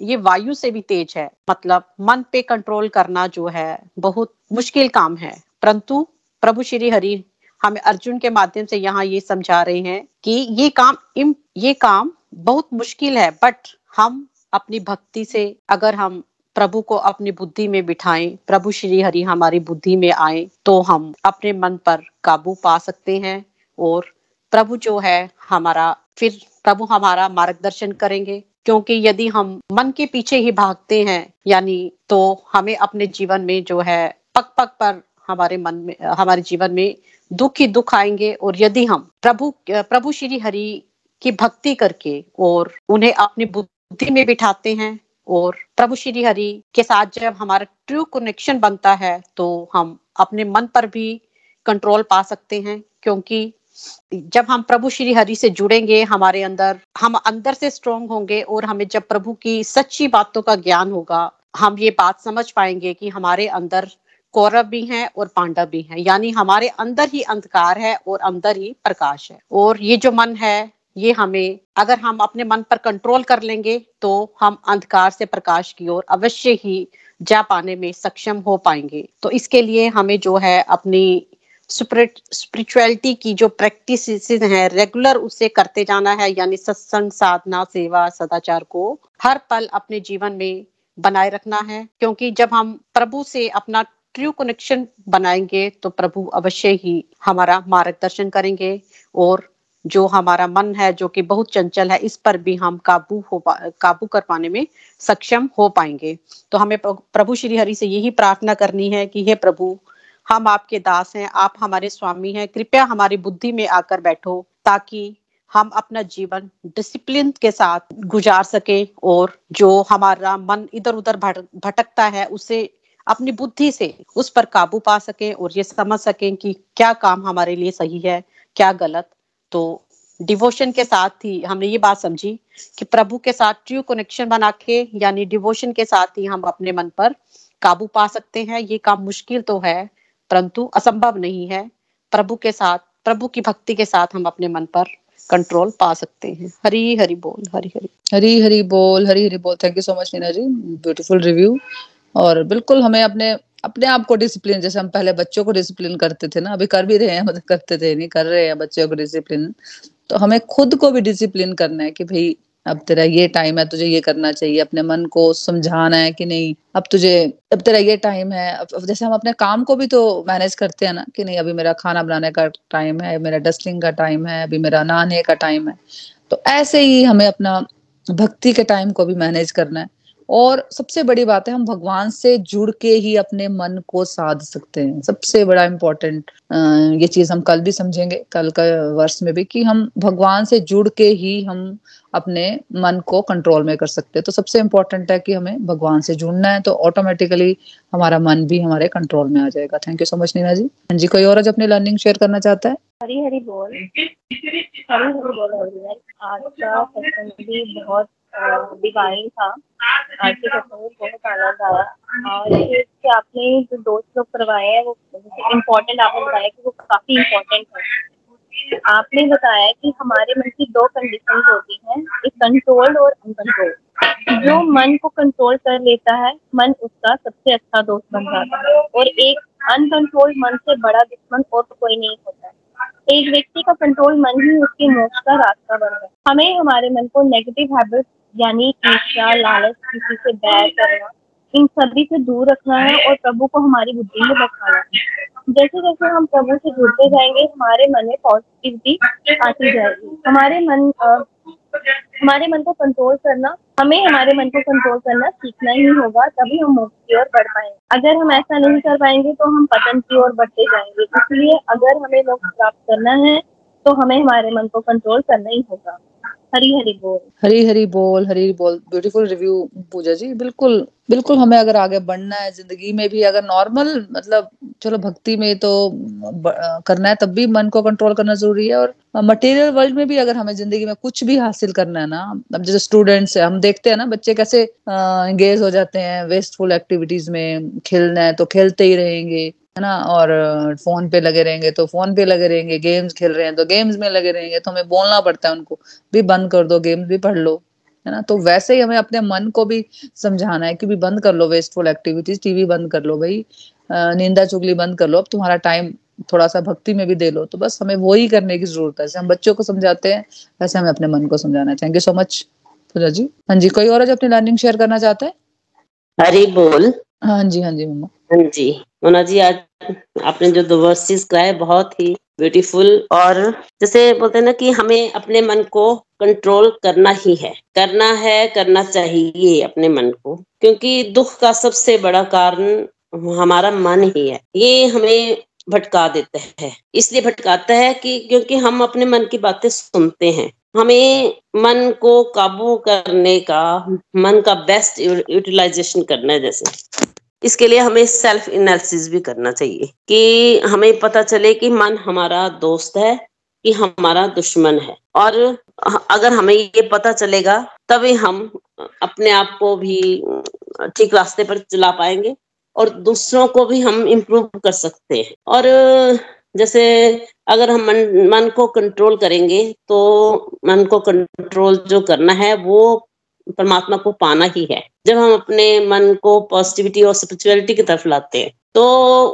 ये वायु से भी तेज है। मतलब मन पे कंट्रोल करना जो है, बहुत मुश्किल काम है। परंतु प्रभु श्री हरि हमें अर्जुन के माध्यम से यहाँ ये समझा रहे हैं कि ये काम इम ये काम बहुत मुश्किल है बट हम अपनी भक्ति से अगर हम प्रभु को अपनी बुद्धि में बिठाएँ, प्रभु श्री हरि हमारी बुद्धि में आए तो हम अपने मन पर काबू पा सकते हैं और प्रभु जो है हमारा, फिर प्रभु हमारा मार्गदर्शन करेंगे। क्योंकि यदि हम मन के पीछे ही भागते हैं, यानी तो हमें अपने जीवन में जो है पग पग पर हमारे मन में, हमारे जीवन में दुख ही दुख आएँगे। और यदि हम प्रभु प्रभु श्री हरि की भक्ति करके और उन्हें अपनी बुद्धि में बिठाते हैं और प्रभु श्री हरि के साथ जब हमारा ट्रू कनेक्शन बनता है तो हम अपने मन पर भी कंट्रोल पा सकते हैं, क्योंकि जब हम प्रभु श्री हरि से जुड़ेंगे, हमारे अंदर, हम अंदर से स्ट्रोंग होंगे और हमें जब प्रभु की सच्ची बातों का ज्ञान होगा, हम ये बात समझ पाएँगे कि हमारे अंदर कौरव भी हैं और पांडव भी हैं। यानी हमारे अंदर ही अंधकार है और अंदर ही प्रकाश है। और ये जो मन है ये हमें, अगर हम अपने मन पर कंट्रोल कर लेंगे तो हम अंधकार से प्रकाश की ओर अवश्य ही जा पाने में सक्षम हो पाएँगे। तो इसके लिए हमें जो है अपनी स्पिरिचुअलिटी की जो प्रैक्टिस है रेगुलर उसे करते जाना है, यानी सत्संग, साधना, सेवा, सदाचार को हर पल अपने जीवन में बनाए रखना है। क्योंकि जब हम प्रभु से अपना ट्रू कनेक्शन बनाएँगे तो प्रभु अवश्य ही हमारा मार्गदर्शन करेंगे और जो हमारा मन है, जो कि बहुत चंचल है, इस पर भी हम काबू हो काबू कर पाने में सक्षम हो पाएँगे। तो हमें प्रभु श्री हरि से यही प्रार्थना करनी है कि हे प्रभु, हम आपके दास हैं, आप हमारे स्वामी हैं, कृपया हमारी बुद्धि में आकर बैठो ताकि हम अपना जीवन डिसिप्लिन के साथ गुजार सके और जो हमारा मन इधर उधर भटकता है, उसे अपनी बुद्धि से उस पर काबू पा सके और ये समझ सकें कि क्या काम हमारे लिए सही है, क्या गलत। तो डिवोशन के साथ ही हमने ये बात समझी कि प्रभु के साथ ट्रू कनेक्शन बना के, यानी डिवोशन के साथ ही हम अपने मन पर काबू पा सकते हैं। ये काम मुश्किल तो है, परंतु असंभव नहीं है। प्रभु के साथ, प्रभु की भक्ति के साथ हम अपने मन पर कंट्रोल पा सकते हैं। हरी हरी बोल, हरी हरी। हरी हरी बोल, हरी हरी बोल। Thank you so much Neena ji. Beautiful review और बिल्कुल हमें अपने अपने आप को डिसिप्लिन जैसे हम पहले बच्चों को डिसिप्लिन करते थे ना, अभी कर भी रहे हैं मतलब करते थे, नहीं कर रहे हैं बच्चों को डिसिप्लिन तो हमें खुद को भी डिसिप्लिन करना है कि भाई, अब तेरा ये टाइम है, तुझे ये करना चाहिए, अपने मन को समझाना है कि नहीं, अब तुझे, अब तेरा ये टाइम है, अब जैसे हम अपने काम को भी तो मैनेज करते हैं ना, कि नहीं, अभी मेरा खाना बनाने का टाइम है, मेरा डस्टिंग का टाइम है, अभी मेरा नहाने का टाइम है तो ऐसे ही हमें अपना भक्ति के टाइम को भी मैनेज करना है। और सबसे बड़ी बात है, हम भगवान से जुड़ के ही अपने मन को साध सकते हैं। सबसे बड़ा इम्पोर्टेंट ये चीज़ हम कल भी समझेंगे, कल का वर्ष में भी कि हम भगवान से जुड़ के ही हम अपने मन को कंट्रोल में कर सकते हैं। तो सबसे इम्पोर्टेंट है कि हमें भगवान से जुड़ना है तो ऑटोमेटिकली हमारा मन भी हमारे कंट्रोल में आ जाएगा। Thank you so much Neena ji. हाँ जी, कोई और आज अपनी लर्निंग शेयर करना चाहता है? हरी हरी बोल। हरी हरी बोल, आज का बहुत डिवाइन था। आज के में बहुत आनंद आया और ये आपने जो दोस्त लोग करवाए हैं, वो इम्पोर्टेंट आपने बताया कि वो काफ़ी इम्पोर्टेंट है। आपने बताया कि हमारे मन की दो कंडीशन होती हैं, एक कंट्रोल्ड और अनकंट्रोल्ड जो मन को कंट्रोल कर लेता है, मन उसका सबसे अच्छा दोस्त बन जाता है। और एक अनकंट्रोल्ड मन से बड़ा दुश्मन और कोई नहीं होता है। एक व्यक्ति का कंट्रोल मन ही उसके मोक्ष का रास्ता बन गया। हमें हमारे मन को नेगेटिव हैबिट यानी ईर्ष्या, लालच, किसी से बैर करना, इन सभी से दूर रखना है और प्रभु को हमारी बुद्धि में बसाना है। जैसे जैसे हम प्रभु से जुड़ते जाएँगे, हमारे मन में पॉजिटिविटी आती जाएगी। हमारे मन हमारे मन को कंट्रोल करना, हमें हमारे मन को कंट्रोल करना सीखना ही होगा, तभी हम मोक्ष की ओर बढ़ पाएँगे। अगर हम ऐसा नहीं कर पाएँगे तो हम पतन की ओर बढ़ते जाएँगे। इसलिए अगर हमें मोक्ष प्राप्त करना है तो हमें हमारे मन को कंट्रोल करना ही होगा। हरी हरी बोल। हरी हरी बोल हरी बोल ब्यूटीफुल रिव्यू पूजा जी। बिल्कुल बिल्कुल हमें अगर आगे बढ़ना है ज़िंदगी में भी, अगर नॉर्मल मतलब चलो भक्ति में तो करना है, तब भी मन को कंट्रोल करना ज़रूरी है। और मटेरियल वर्ल्ड में भी अगर हमें ज़िंदगी में कुछ भी हासिल करना है ना, अब जैसे स्टूडेंट्स है, हम देखते हैं ना, बच्चे कैसे एंगेज हो जाते हैं वेस्टफुल एक्टिविटीज़ में खेलना है तो खेलते ही रहेंगे। है ना? और फ़ोन पे लगे रहेंगे तो फ़ोन पे लगे रहेंगे गेम्स खेल रहे हैं तो गेम्स में लगे रहेंगे तो हमें बोलना पड़ता है उनको, भी बंद कर दो गेम्स भी पढ़ लो। है ना? तो वैसे ही हमें अपने मन को भी समझाना है कि भी बंद कर लो वेस्टफुल एक्टिविटीज़ टीवी बंद कर लो भाई। निंदा चुगली बंद कर लो, अब तुम्हारा टाइम थोड़ा सा भक्ति में भी दे लो। तो बस हमें वो ही करने की ज़रूरत है। हम बच्चों को समझाते हैं, वैसे हमें अपने मन को समझाना है। Thank you so much Pooja ji. हाँ जी, कोई और आज अपनी लर्निंग शेयर करना चाहते हैं? हरी बोल। हाँ जी हाँ जी, मम्मा। हाँ जी। मोना जी, आज आपने जो दो वर्सेस गाए बहुत ही ब्यूटीफुल और जैसे बोलते हैं ना कि हमें अपने मन को कंट्रोल करना ही है। करना है, करना चाहिए अपने मन को, क्योंकि दुख का सबसे बड़ा कारण हमारा मन ही है। ये हमें भटका देता है। इसलिए भटकाता है कि क्योंकि हम अपने मन की बातें सुनते हैं। हमें मन को काबू करने का, मन का बेस्ट यूटिलाइजेशन करना है जैसे। इसके लिए हमें सेल्फ एनालिसिस भी करना चाहिए कि हमें पता चले कि मन हमारा दोस्त है, कि हमारा दुश्मन है। और अगर हमें ये पता चलेगा, तभी हम अपने आप को भी ठीक रास्ते पर चला पाएँगे और दूसरों को भी हम इम्प्रूव कर सकते हैं। और जैसे अगर हम मन मन को कंट्रोल करेंगे तो मन को कंट्रोल जो करना है, वो परमात्मा को पाना ही है। जब हम अपने मन को पॉजिटिविटी और स्पिरिचुअलिटी की तरफ़ लाते हैं तो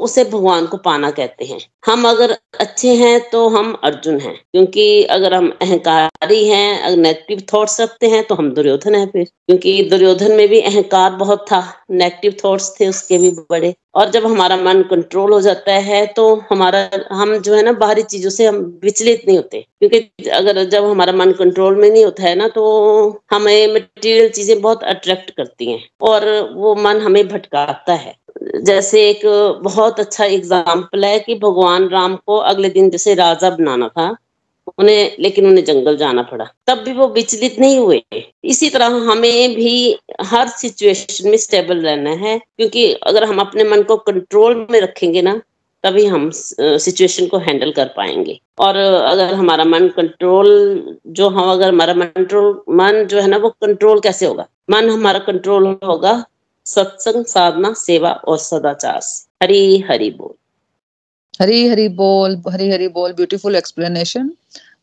उसे भगवान को पाना कहते हैं। हम अगर अच्छे हैं तो हम अर्जुन हैं, क्योंकि अगर हम अहंकारी हैं, अगर नेगेटिव थॉट्स रखते हैं तो हम दुर्योधन हैं फिर, क्योंकि दुर्योधन में भी अहंकार बहुत था नेगेटिव थॉट्स थे उसके भी बड़े। और जब हमारा मन कंट्रोल हो जाता है तो हमारा, हम जो है ना बाहरी चीज़ों से हम विचलित नहीं होते, क्योंकि अगर जब हमारा मन कंट्रोल में नहीं होता है ना तो हमें मटेरियल चीज़ें बहुत अट्रैक्ट करती हैं, और वो मन हमें भटकाता है। जैसे एक बहुत अच्छा एग्ज़ाम्पल है कि भगवान राम को अगले दिन जैसे राजा बनाना था, उन्हें, लेकिन उन्हें जंगल जाना पड़ा। तब भी वो विचलित नहीं हुए। इसी तरह हमें भी हर सिचुएशन में स्टेबल रहना है, क्योंकि अगर हम अपने मन को कंट्रोल में रखेंगे ना, तभी हम सिचुएशन को हैंडल कर पाएँगे। और अगर हमारा मन कंट्रोल जो हम, अगर हमारा मन कंट्रोल मन जो है ना, वो कंट्रोल कैसे होगा? मन हमारा कंट्रोल होगा सत्संग साधना, सेवा और सदाचार से। हरी हरी बोल। हरी हरी बोल हरी हरी बोल ब्यूटीफुल एक्सप्लेनेशन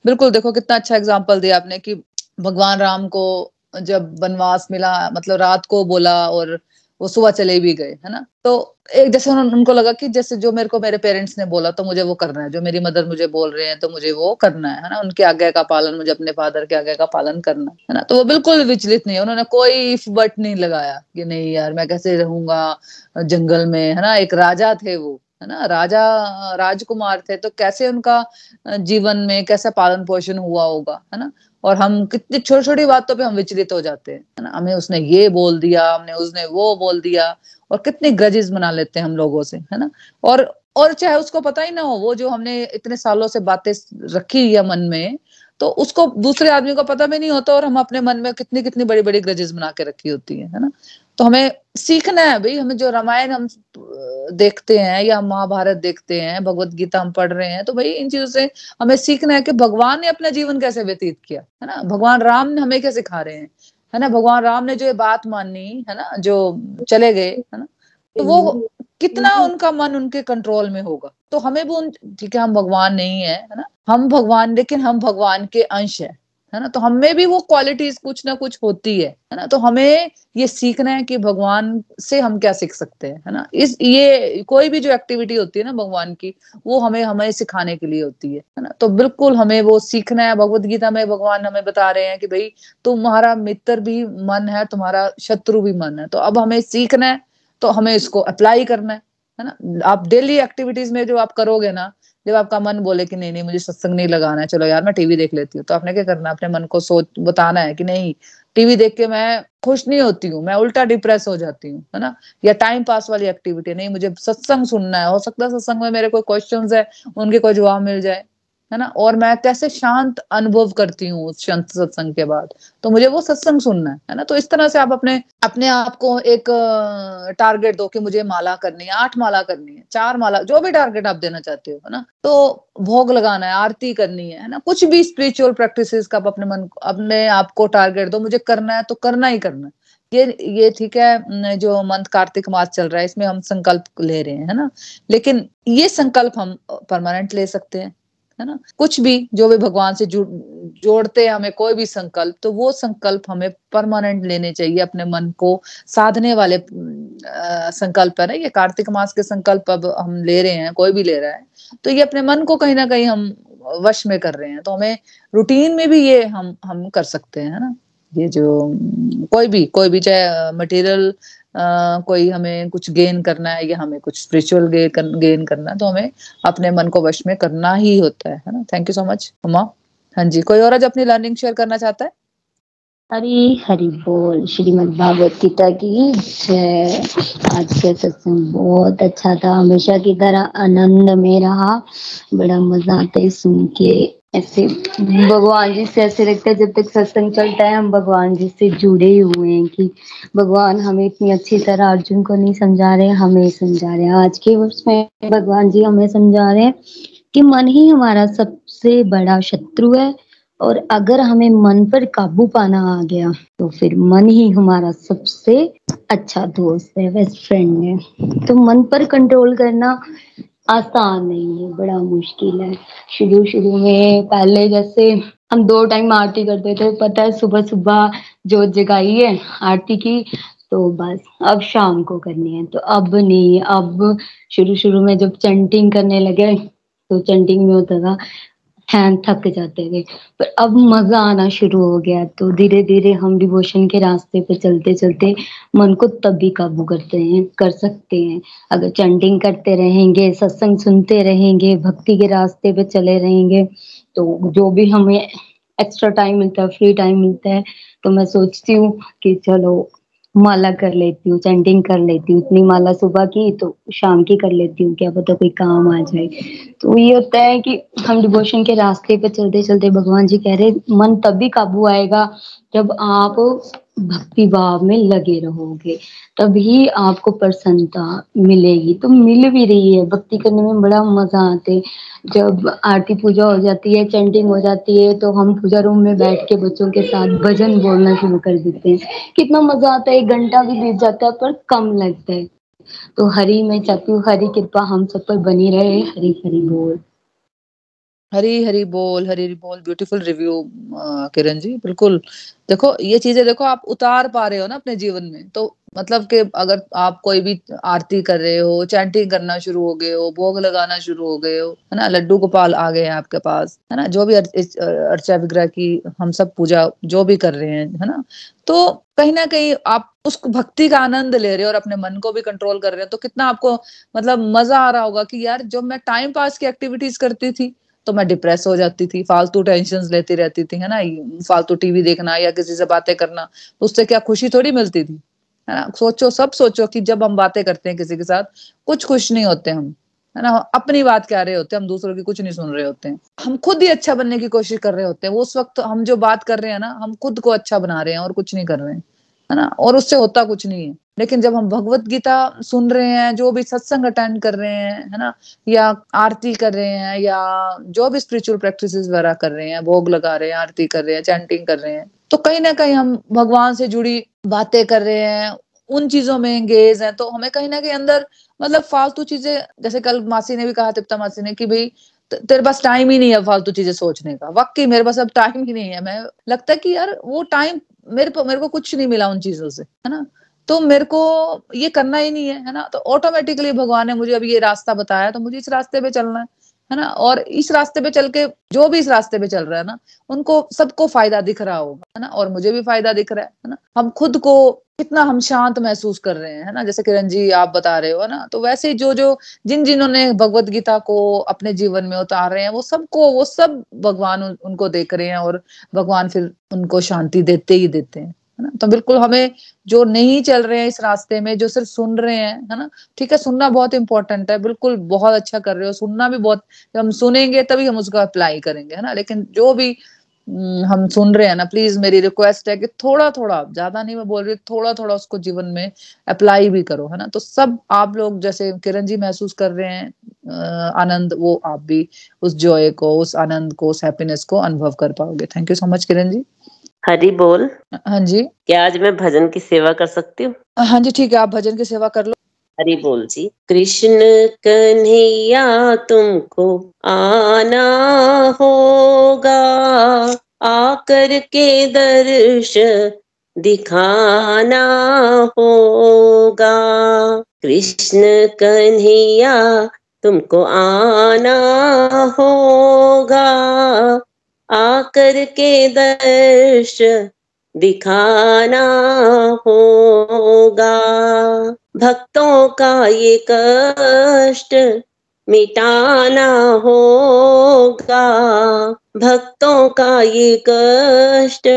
बिल्कुल, देखो कितना अच्छा एग्ज़ाम्पल दिया आपने कि भगवान राम को जब वनवास मिला मतलब रात को बोला और वो सुबह चले भी गए, है ना? तो एक जैसे उनको लगा कि जैसे जो मेरे को मेरे पेरेंट्स ने बोला तो मुझे वो करना है, जो मेरी मदर मुझे बोल रहे हैं तो मुझे वो करना है ना? उनके आज्ञा का पालन, मुझे अपने फादर के आज्ञा का पालन करना है ना? तो वो बिल्कुल विचलित नहीं है उन्होंने कोई बट नहीं लगाया कि नहीं यार, मैं कैसे रहूँगा जंगल में, है ना? एक राजा थे वो, है ना? राजा, राजकुमार थे तो कैसे उनका जीवन में कैसा पालन पोषण हुआ होगा, है ना? और हम कितनी छोटी छोटी बातों पे हम विचलित हो जाते हैं। हमें उसने ये बोल दिया, हमने उसने वो बोल दिया और कितनी ग्रजेस बना लेते हैं हम लोगों से, है ना? और और चाहे उसको पता ही ना हो, वो जो हमने इतने सालों से बातें रखी है मन में तो उसको, दूसरे आदमी को पता भी नहीं होता और हम अपने मन में कितनी कितनी बड़ी बड़ी ग्रजेस बना के रखी होती है ना? तो हमें सीखना है भाई हमें जो रामायण हम देखते हैं या महाभारत देखते हैं भगवत गीता हम पढ़ रहे हैं तो भाई इन चीज़ों से हमें सीखना है कि भगवान ने अपना जीवन कैसे व्यतीत किया है ना? भगवान राम ने हमें क्या सिखा रहे हैं है ना? भगवान राम ने जो ये बात मानी है ना? जो चले गए है ना? तो वो कितना उनका मन उनके कंट्रोल में होगा। तो हमें भी उन ठीक है हम भगवान नहीं है है ना? हम भगवान लेकिन हम भगवान के अंश है। है ना? तो हमें भी वो क्वालिटीज कुछ ना कुछ होती है है ना? तो हमें ये सीखना है कि भगवान से हम क्या सीख सकते हैं, है ना? इस, ये कोई भी जो एक्टिविटी होती है ना भगवान की, वो हमें हमें सिखाने के लिए होती है है ना? तो बिल्कुल हमें वो सीखना है, भगवत गीता में भगवान हमें बता रहे हैं कि भाई, तुम्हारा मित्र भी मन है, तुम्हारा शत्रु भी मन है तो अब हमें सीखना है तो हमें इसको अप्लाई करना है है ना? आप डेली एक्टिविटीज़ में जो आप करोगे ना जब आपका मन बोले कि नहीं नहीं, मुझे सत्संग नहीं लगाना है, चलो यार मैं टीवी देख लेती हूँ। तो आपने क्या करना अपने मन को सोच, बताना है कि नहीं, टीवी देख के मैं खुश नहीं होती हूँ, मैं उल्टा डिप्रेस हो जाती हूँ, है ना? या टाइम पास वाली एक्टिविटी, नहीं, मुझे सत्संग सुनना है, हो सकता है सत्संग में मेरे कोई क्वेश्चन है, उनके कोई जवाब मिल जाए। है ना? और मैं कैसे शांत अनुभव करती हूँ शांत सत्संग के बाद। तो मुझे वो सत्संग सुनना है है ना? तो इस तरह से आप अपने अपने आप को एक टारगेट दो कि मुझे माला करनी है, आठ माला करनी है, चार माला, जो भी टारगेट आप देना चाहते हो, है ना? तो भोग लगाना है, आरती करनी है ना? कुछ भी स्पिरिचुअल प्रैक्टिस का आप अपने मन, अपने आप को टारगेट दो, मुझे करना है तो करना ही करना है। ये ये ठीक है जो मंथ कार्तिक मास चल रहा है, इसमें हम संकल्प ले रहे हैं, है ना? लेकिन ये संकल्प हम परमानेंट ले सकते हैं। है ना? कुछ भी जो भी भगवान से जुड़ जोड़ते हैं हमें कोई भी संकल्प तो वो संकल्प हमें परमानेंट लेने चाहिए अपने मन को साधने वाले आ, संकल्प है ना? ये कार्तिक मास के संकल्प अब हम ले रहे हैं कोई भी ले रहा है तो ये अपने मन को कहीं ना कहीं हम वश में कर रहे हैं तो हमें रूटीन में भी ये हम हम कर सकते हैं ना? ये जो कोई भी कोई भी चाहे मटेरियल कोई हमें कुछ गेन करना है या हमें कुछ स्पिरिचुअल गेन करना है तो हमें अपने मन को वश में करना ही होता है ना? Thank you so much Uma हाँ जी, कोई और आज अपनी लर्निंग शेयर करना चाहता है? हरी हरी बोल, श्रीमद भागवत गीता की जय। आज का सत्संग बहुत अच्छा था, हमेशा की तरह आनंद में रहा, बड़ा मज़ा आता है सुन के। ऐसे भगवान जी से ऐसे लगता है, जब तक सत्संग चलता है, हम भगवान जी से जुड़े हुए हैं कि भगवान हमें इतनी अच्छी तरह अर्जुन को नहीं समझा रहे, हमें समझा रहे आज के वर्ष में भगवान जी हमें समझा रहे हैं कि मन ही हमारा सबसे बड़ा शत्रु है और अगर हमें मन पर काबू पाना आ गया तो फिर मन ही हमारा सबसे अच्छा दोस्त है बेस्ट फ्रेंड है। तो मन पर कंट्रोल करना आसान नहीं है, बड़ा मुश्किल है। शुरू शुरू में पहले जैसे हम दो टाइम आरती करते थे, पता है सुबह सुबह जोत जगाई है आरती की तो बस अब शाम को करनी है। तो अब नहीं, अब शुरू शुरू में जब चंटिंग करने लगे तो चंटिंग में होता था हैंड थक जाते थे। पर अब मज़ा आना शुरू हो गया तो धीरे धीरे हम डिवोशन के रास्ते पे चलते चलते मन को तब भी काबू करते हैं, कर सकते हैं। अगर चैंटिंग करते रहेंगे, सत्संग सुनते रहेंगे, भक्ति के रास्ते पे चले रहेंगे तो जो भी हमें एक्स्ट्रा टाइम मिलता है फ्री टाइम मिलता है तो मैं सोचती हूँ कि चलो माला कर लेती हूँ चैंटिंग कर लेती हूँ, इतनी माला सुबह की तो शाम की कर लेती हूँ क्या पता कोई काम आ जाए। तो ये होता है कि हम डिवोशन के रास्ते पर चलते चलते भगवान जी कह रहे मन तभी काबू आएगा जब आप भक्ति भाव में लगे रहोगे, तभी आपको प्रसन्नता मिलेगी। तो मिल भी रही है, भक्ति करने में बड़ा मज़ा आते जब आरती पूजा हो जाती है चैंटिंग हो जाती है तो हम पूजा रूम में बैठ के बच्चों के साथ भजन बोलना शुरू कर देते हैं। कितना मज़ा आता है, एक घंटा भी बीत जाता है, पर कम लगता है। तो हरी में चाहती हूँ, हरी कृपा हम सब पर बनी रहे, हरी हरी बोल। हरी हरी बोल, हरी हरी बोल ब्यूटीफुल रिव्यू किरण जी, बिल्कुल। देखो, ये चीज़ें देखो, आप उतार पा रहे हो ना अपने जीवन में। तो मतलब कि अगर आप कोई भी आरती कर रहे हो चैंटिंग करना शुरू हो गए हो, भोग लगाना शुरू हो गए हो, है ना, लड्डू गोपाल आ गए हैं आपके पास, है ना, जो भी अर्चा विग्रह की हम सब पूजा जो भी कर रहे हैं, है ना तो कहीं ना कहीं आप उस भक्ति का आनंद ले रहे हो और अपने मन को भी कंट्रोल कर रहे हो तो कितना आपको मतलब मज़ा आ रहा होगा कि यार जो मैं टाइम पास की एक्टिविटीज़ करती थी तो मैं डिप्रेस हो जाती थी, फालतू टेंशन लेती रहती थी, है ना? फालतू टीवी देखना या किसी से बातें करना तो उससे क्या खुशी थोड़ी मिलती थी, है ना? सोचो, सब सोचो कि जब हम बातें करते हैं किसी के साथ, कुछ खुश नहीं होते हम, है ना? अपनी बात कह रहे होते हैं, हम दूसरों की कुछ नहीं सुन रहे होते हैं। हम खुद ही अच्छा बनने की कोशिश कर रहे होते हैं उस वक्त हम जो बात कर रहे हैं ना, हम खुद को अच्छा बना रहे हैं और कुछ नहीं कर रहे हैं। है ना? और उससे होता कुछ नहीं है। लेकिन जब हम भगवत गीता सुन रहे हैं, जो भी सत्संग अटेंड कर रहे हैं, है ना? या आरती कर रहे हैं, या जो भी स्पिरिचुअल प्रैक्टिस वगैरह कर रहे हैं, भोग लगा रहे हैं, आरती कर रहे हैं चैंटिंग कर रहे हैं तो कहीं ना कहीं हम भगवान से जुड़ी बातें कर रहे हैं, उन चीज़ों में एंगेज है तो हमें कहीं ना कहीं अंदर मतलब फालतू चीज़ें, जैसे कल मासी ने भी कहा, तिप्ता मासी ने, कि भाई तेरे पास टाइम ही नहीं है फालतू चीज़ें सोचने का। वाकई मेरे पास अब टाइम ही नहीं है। मैं, लगता है कि यार, वो टाइम मेरे को मेरे को कुछ नहीं मिला उन चीज़ों से, है ना? तो मेरे को ये करना ही नहीं है है ना? तो ऑटोमेटिकली भगवान ने मुझे अभी ये रास्ता बताया तो मुझे इस रास्ते पे चलना है। है ना? और इस रास्ते पे चल के, जो भी इस रास्ते पे चल रहा है ना, उनको सबको फ़ायदा दिख रहा होगा, है ना? और मुझे भी फ़ायदा दिख रहा है ना? हम खुद को कितना हम शांत महसूस कर रहे हैं, है ना? जैसे किरण जी आप बता रहे हो, है ना? तो वैसे जो जो जिन जिन्होंने भगवत गीता को अपने जीवन में उतार रहे हैं, वो सबको, वो सब भगवान उनको देख रहे हैं और भगवान फिर उनको शांति देते ही देते हैं। है ना? तो बिल्कुल हमें जो नहीं चल रहे हैं इस रास्ते में, जो सिर्फ़ सुन रहे हैं, है ना? ठीक है, सुनना बहुत इंपॉर्टेंट है, बिल्कुल बहुत अच्छा कर रहे हो, सुनना भी बहुत हम सुनेंगे तभी हम उसका अप्लाई करेंगे, है ना? लेकिन जो भी हम सुन रहे हैं ना प्लीज़ मेरी रिक्वेस्ट है कि थोड़ा थोड़ा ज़्यादा नहीं मैं बोल रही थोड़ा थोड़ा उसको जीवन में अप्लाई भी करो, है ना? तो सब आप लोग जैसे किरण जी महसूस कर रहे हैं आनंद, वो आप भी उस जॉय को, उस आनंद को, उस हैप्पीनेस को अनुभव कर पाओगे। Thank you so much Kiran ji. Hari बोल। हाँ जी। क्या आज मैं भजन की सेवा कर सकती हूँ? हाँ जी ठीक है आप भजन की सेवा कर लो। हरी बोल जी। कृष्ण कन्हैया तुमको आना होगा। आकर के दर्श दिखाना होगा। कृष्ण कन्हैया तुमको आना होगा। आकर के दर्श दिखाना होगा। भक्तों का ये कष्ट मिटाना होगा। भक्तों का ये कष्ट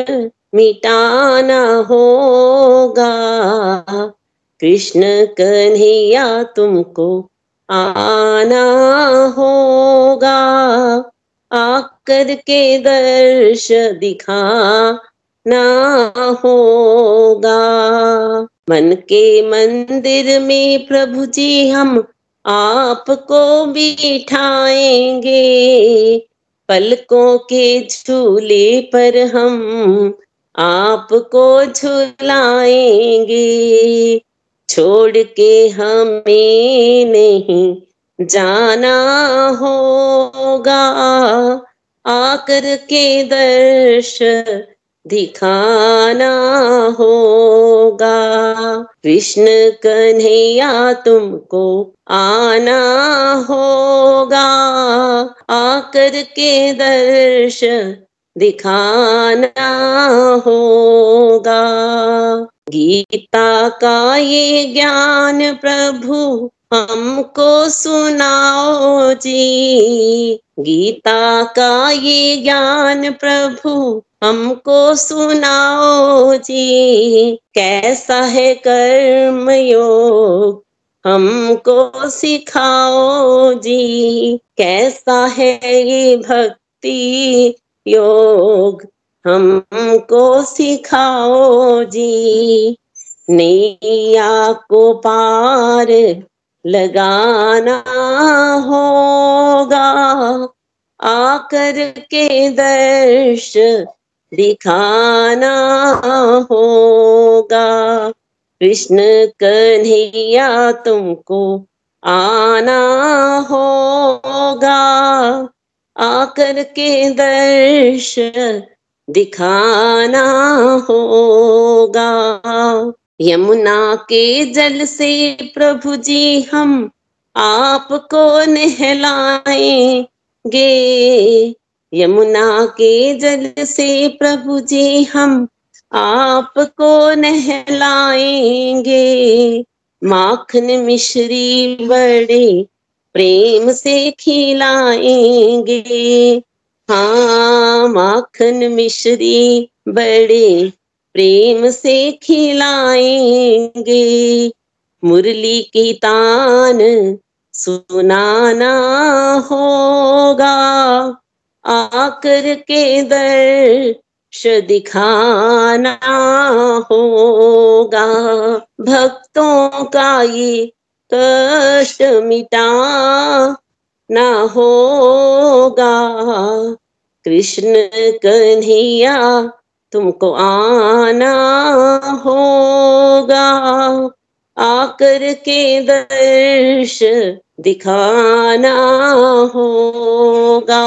मिटाना होगा। कृष्ण कन्हैया तुमको आना होगा। आकर के दर्श दिखा ना होगा। मन के मंदिर में प्रभु जी हम आपको बिठाएँगे। पलकों के झूले पर हम आपको झुलाएँगे। छोड़ के हमें नहीं जाना होगा। आकर के दर्श दिखाना होगा। कृष्ण कन्हैया तुमको आना होगा। आकर के दर्श दिखाना होगा। गीता का ये ज्ञान प्रभु हमको सुनाओ जी। गीता का ये ज्ञान प्रभु, हमको सुनाओ जी। कैसा है कर्म योग हमको सिखाओ जी। कैसा है ये भक्ति योग, हमको सिखाओ जी। नैया को पार लगाना होगा। आकर के दर्श दिखाना होगा। कृष्ण कन्हैया तुमको आना होगा। आकर के दर्श दिखाना होगा। यमुना के जल से प्रभु जी, हम आपको नहलाएँगे। यमुना के जल से प्रभु जी, हम आपको नहलाएँगे। माखन मिश्री बड़े प्रेम से खिलाएँगे। हाँ माखन मिश्री बड़े प्रेम से खिलाएँगे। मुरली की तान सुनाना होगा। आकर के दर्श दिखाना होगा। भक्तों का ये कष्ट मिटा ना होगा। कृष्ण कन्हैया तुमको आना होगा। आकर के दर्श दिखाना होगा।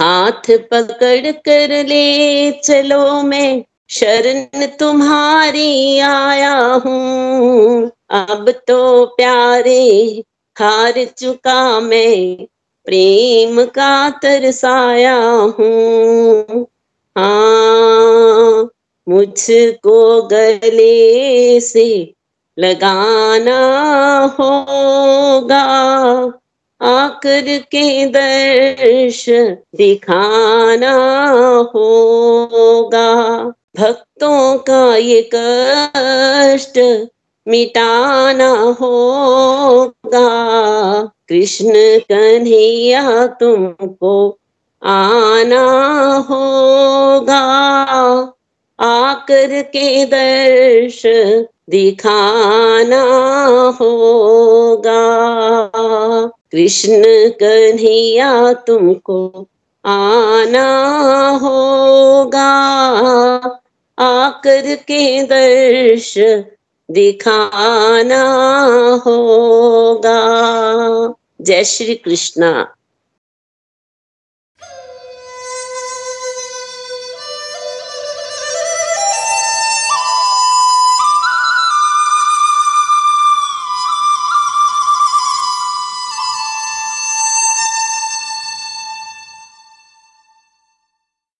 हाथ पकड़ कर ले चलो मैं, शरण तुम्हारी आया हूँ। अब तो प्यारे हार चुका मैं, प्रेम का तरसाया हूँ। हाँ मुझको गले से लगाना होगा। आकर के दर्श दिखाना होगा। भक्तों का ये कष्ट मिटाना होगा। कृष्ण कन्हैया तुमको आना होगा। आकर के दर्श दिखाना होगा। कृष्ण कन्हैया तुमको आना होगा। आकर के दर्श दिखाना होगा। जय श्री कृष्णा।